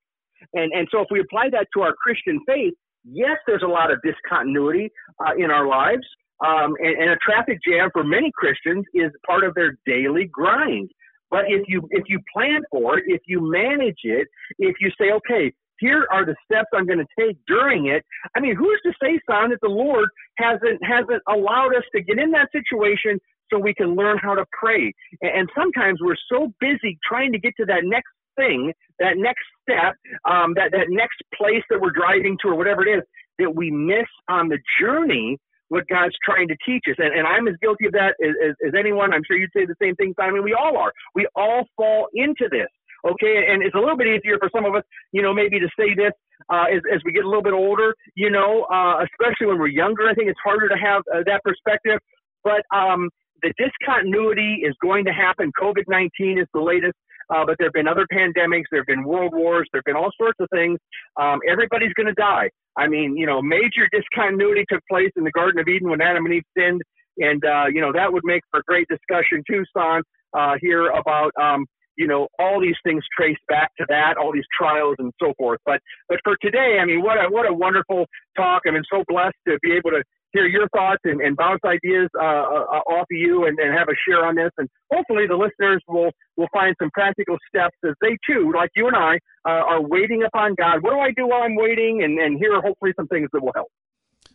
And, and so if we apply that to our Christian faith, yes, there's a lot of discontinuity uh, in our lives. Um, and, and a traffic jam for many Christians is part of their daily grind. But if you if you plan for it, if you manage it, if you say, okay, here are the steps I'm going to take during it. I mean, who's to say, son, that the Lord hasn't hasn't allowed us to get in that situation so we can learn how to pray. And sometimes we're so busy trying to get to that next thing, that next step, um, that, that next place that we're driving to or whatever it is, that we miss on the journey what God's trying to teach us. And, and I'm as guilty of that as, as, as anyone. I'm sure you'd say the same thing, Simon. We all are. We all fall into this. Okay, and it's a little bit easier for some of us, you know, maybe to say this uh, as, as we get a little bit older, you know, uh, especially when we're younger. I think it's harder to have uh, that perspective. But um, the discontinuity is going to happen. COVID 19 is the latest. Uh, but there have been other pandemics, there have been world wars, there have been all sorts of things. Um, everybody's going to die. I mean, you know, major discontinuity took place in the Garden of Eden when Adam and Eve sinned, and uh, you know that would make for great discussion too, Son, uh, here about um, you know all these things traced back to that, all these trials and so forth. But but for today, I mean, what a what a wonderful talk. I mean, so blessed to be able to hear your thoughts and, and bounce ideas uh, uh, off of you and, and have a share on this. And hopefully the listeners will, will find some practical steps as they too, like you and I, uh, are waiting upon God. What do I do while I'm waiting? And, and here are hopefully some things that will help.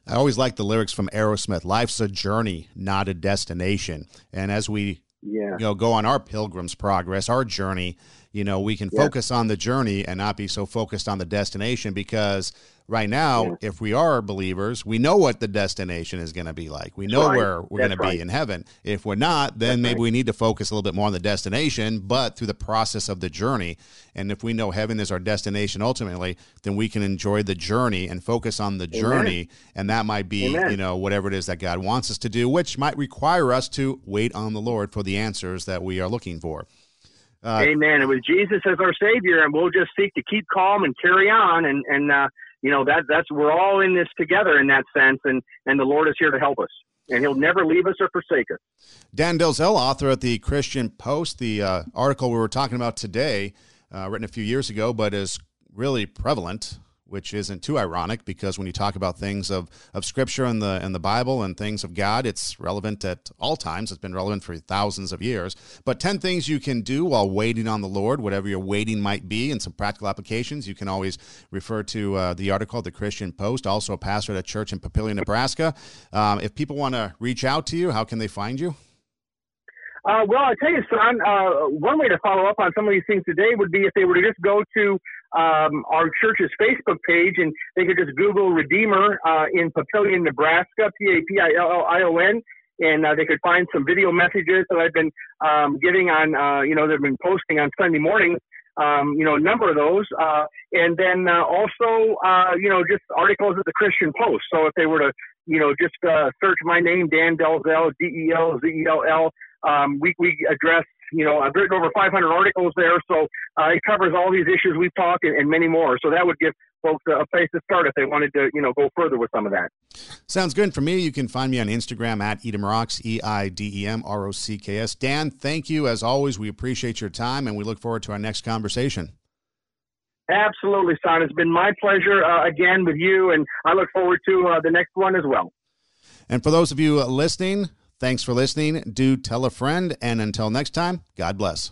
I always like the lyrics from Aerosmith. Life's a journey, not a destination. And as we yeah. you know, go on our pilgrim's progress, our journey, you know, we can yeah. focus on the journey and not be so focused on the destination because right now, yeah. if we are believers, we know what the destination is going to be like. We know right. where we're going right. to be in heaven. If we're not, then That's maybe right. we need to focus a little bit more on the destination, but through the process of the journey. And if we know heaven is our destination ultimately, then we can enjoy the journey and focus on the Amen. journey. And that might be, Amen. you know, whatever it is that God wants us to do, which might require us to wait on the Lord for the answers that we are looking for. Uh, Amen. And with Jesus as our Savior, and we'll just seek to keep calm and carry on, and and uh, you know that that's we're all in this together in that sense, and and the Lord is here to help us, and He'll never leave us or forsake us. Dan Delzell, author at the Christian Post, the uh, article we were talking about today, uh, written a few years ago, but is really prevalent which isn't too ironic because when you talk about things of, of scripture and the and the Bible and things of God, it's relevant at all times. It's been relevant for thousands of years. But 10 things you can do while waiting on the Lord, whatever your waiting might be, and some practical applications. You can always refer to uh, the article, the Christian Post, also a pastor at a church in Papillion, Nebraska. Um, if people want to reach out to you, how can they find you? Uh, well, I tell you, son, uh, one way to follow up on some of these things today would be if they were to just go to um, our church's Facebook page and they could just Google Redeemer uh, in Papillion, Nebraska, P A P I L L I O N, and uh, they could find some video messages that I've been um, giving on, uh, you know, they've been posting on Sunday mornings. Um, you know, a number of those, uh, and then uh, also, uh, you know, just articles at the Christian Post. So if they were to, you know, just uh, search my name, Dan Delzell, D E L Z E L L, um, we, we address, you know, I've written over 500 articles there, so uh, it covers all these issues we've talked and, and many more. So that would give folks a place to start if they wanted to, you know, go further with some of that. Sounds good. For me, you can find me on Instagram at Eidem Rocks, E I D E M R O C K S. Dan, thank you as always. We appreciate your time and we look forward to our next conversation. Absolutely, son. It's been my pleasure uh, again with you, and I look forward to uh, the next one as well. And for those of you listening, Thanks for listening. Do tell a friend. And until next time, God bless.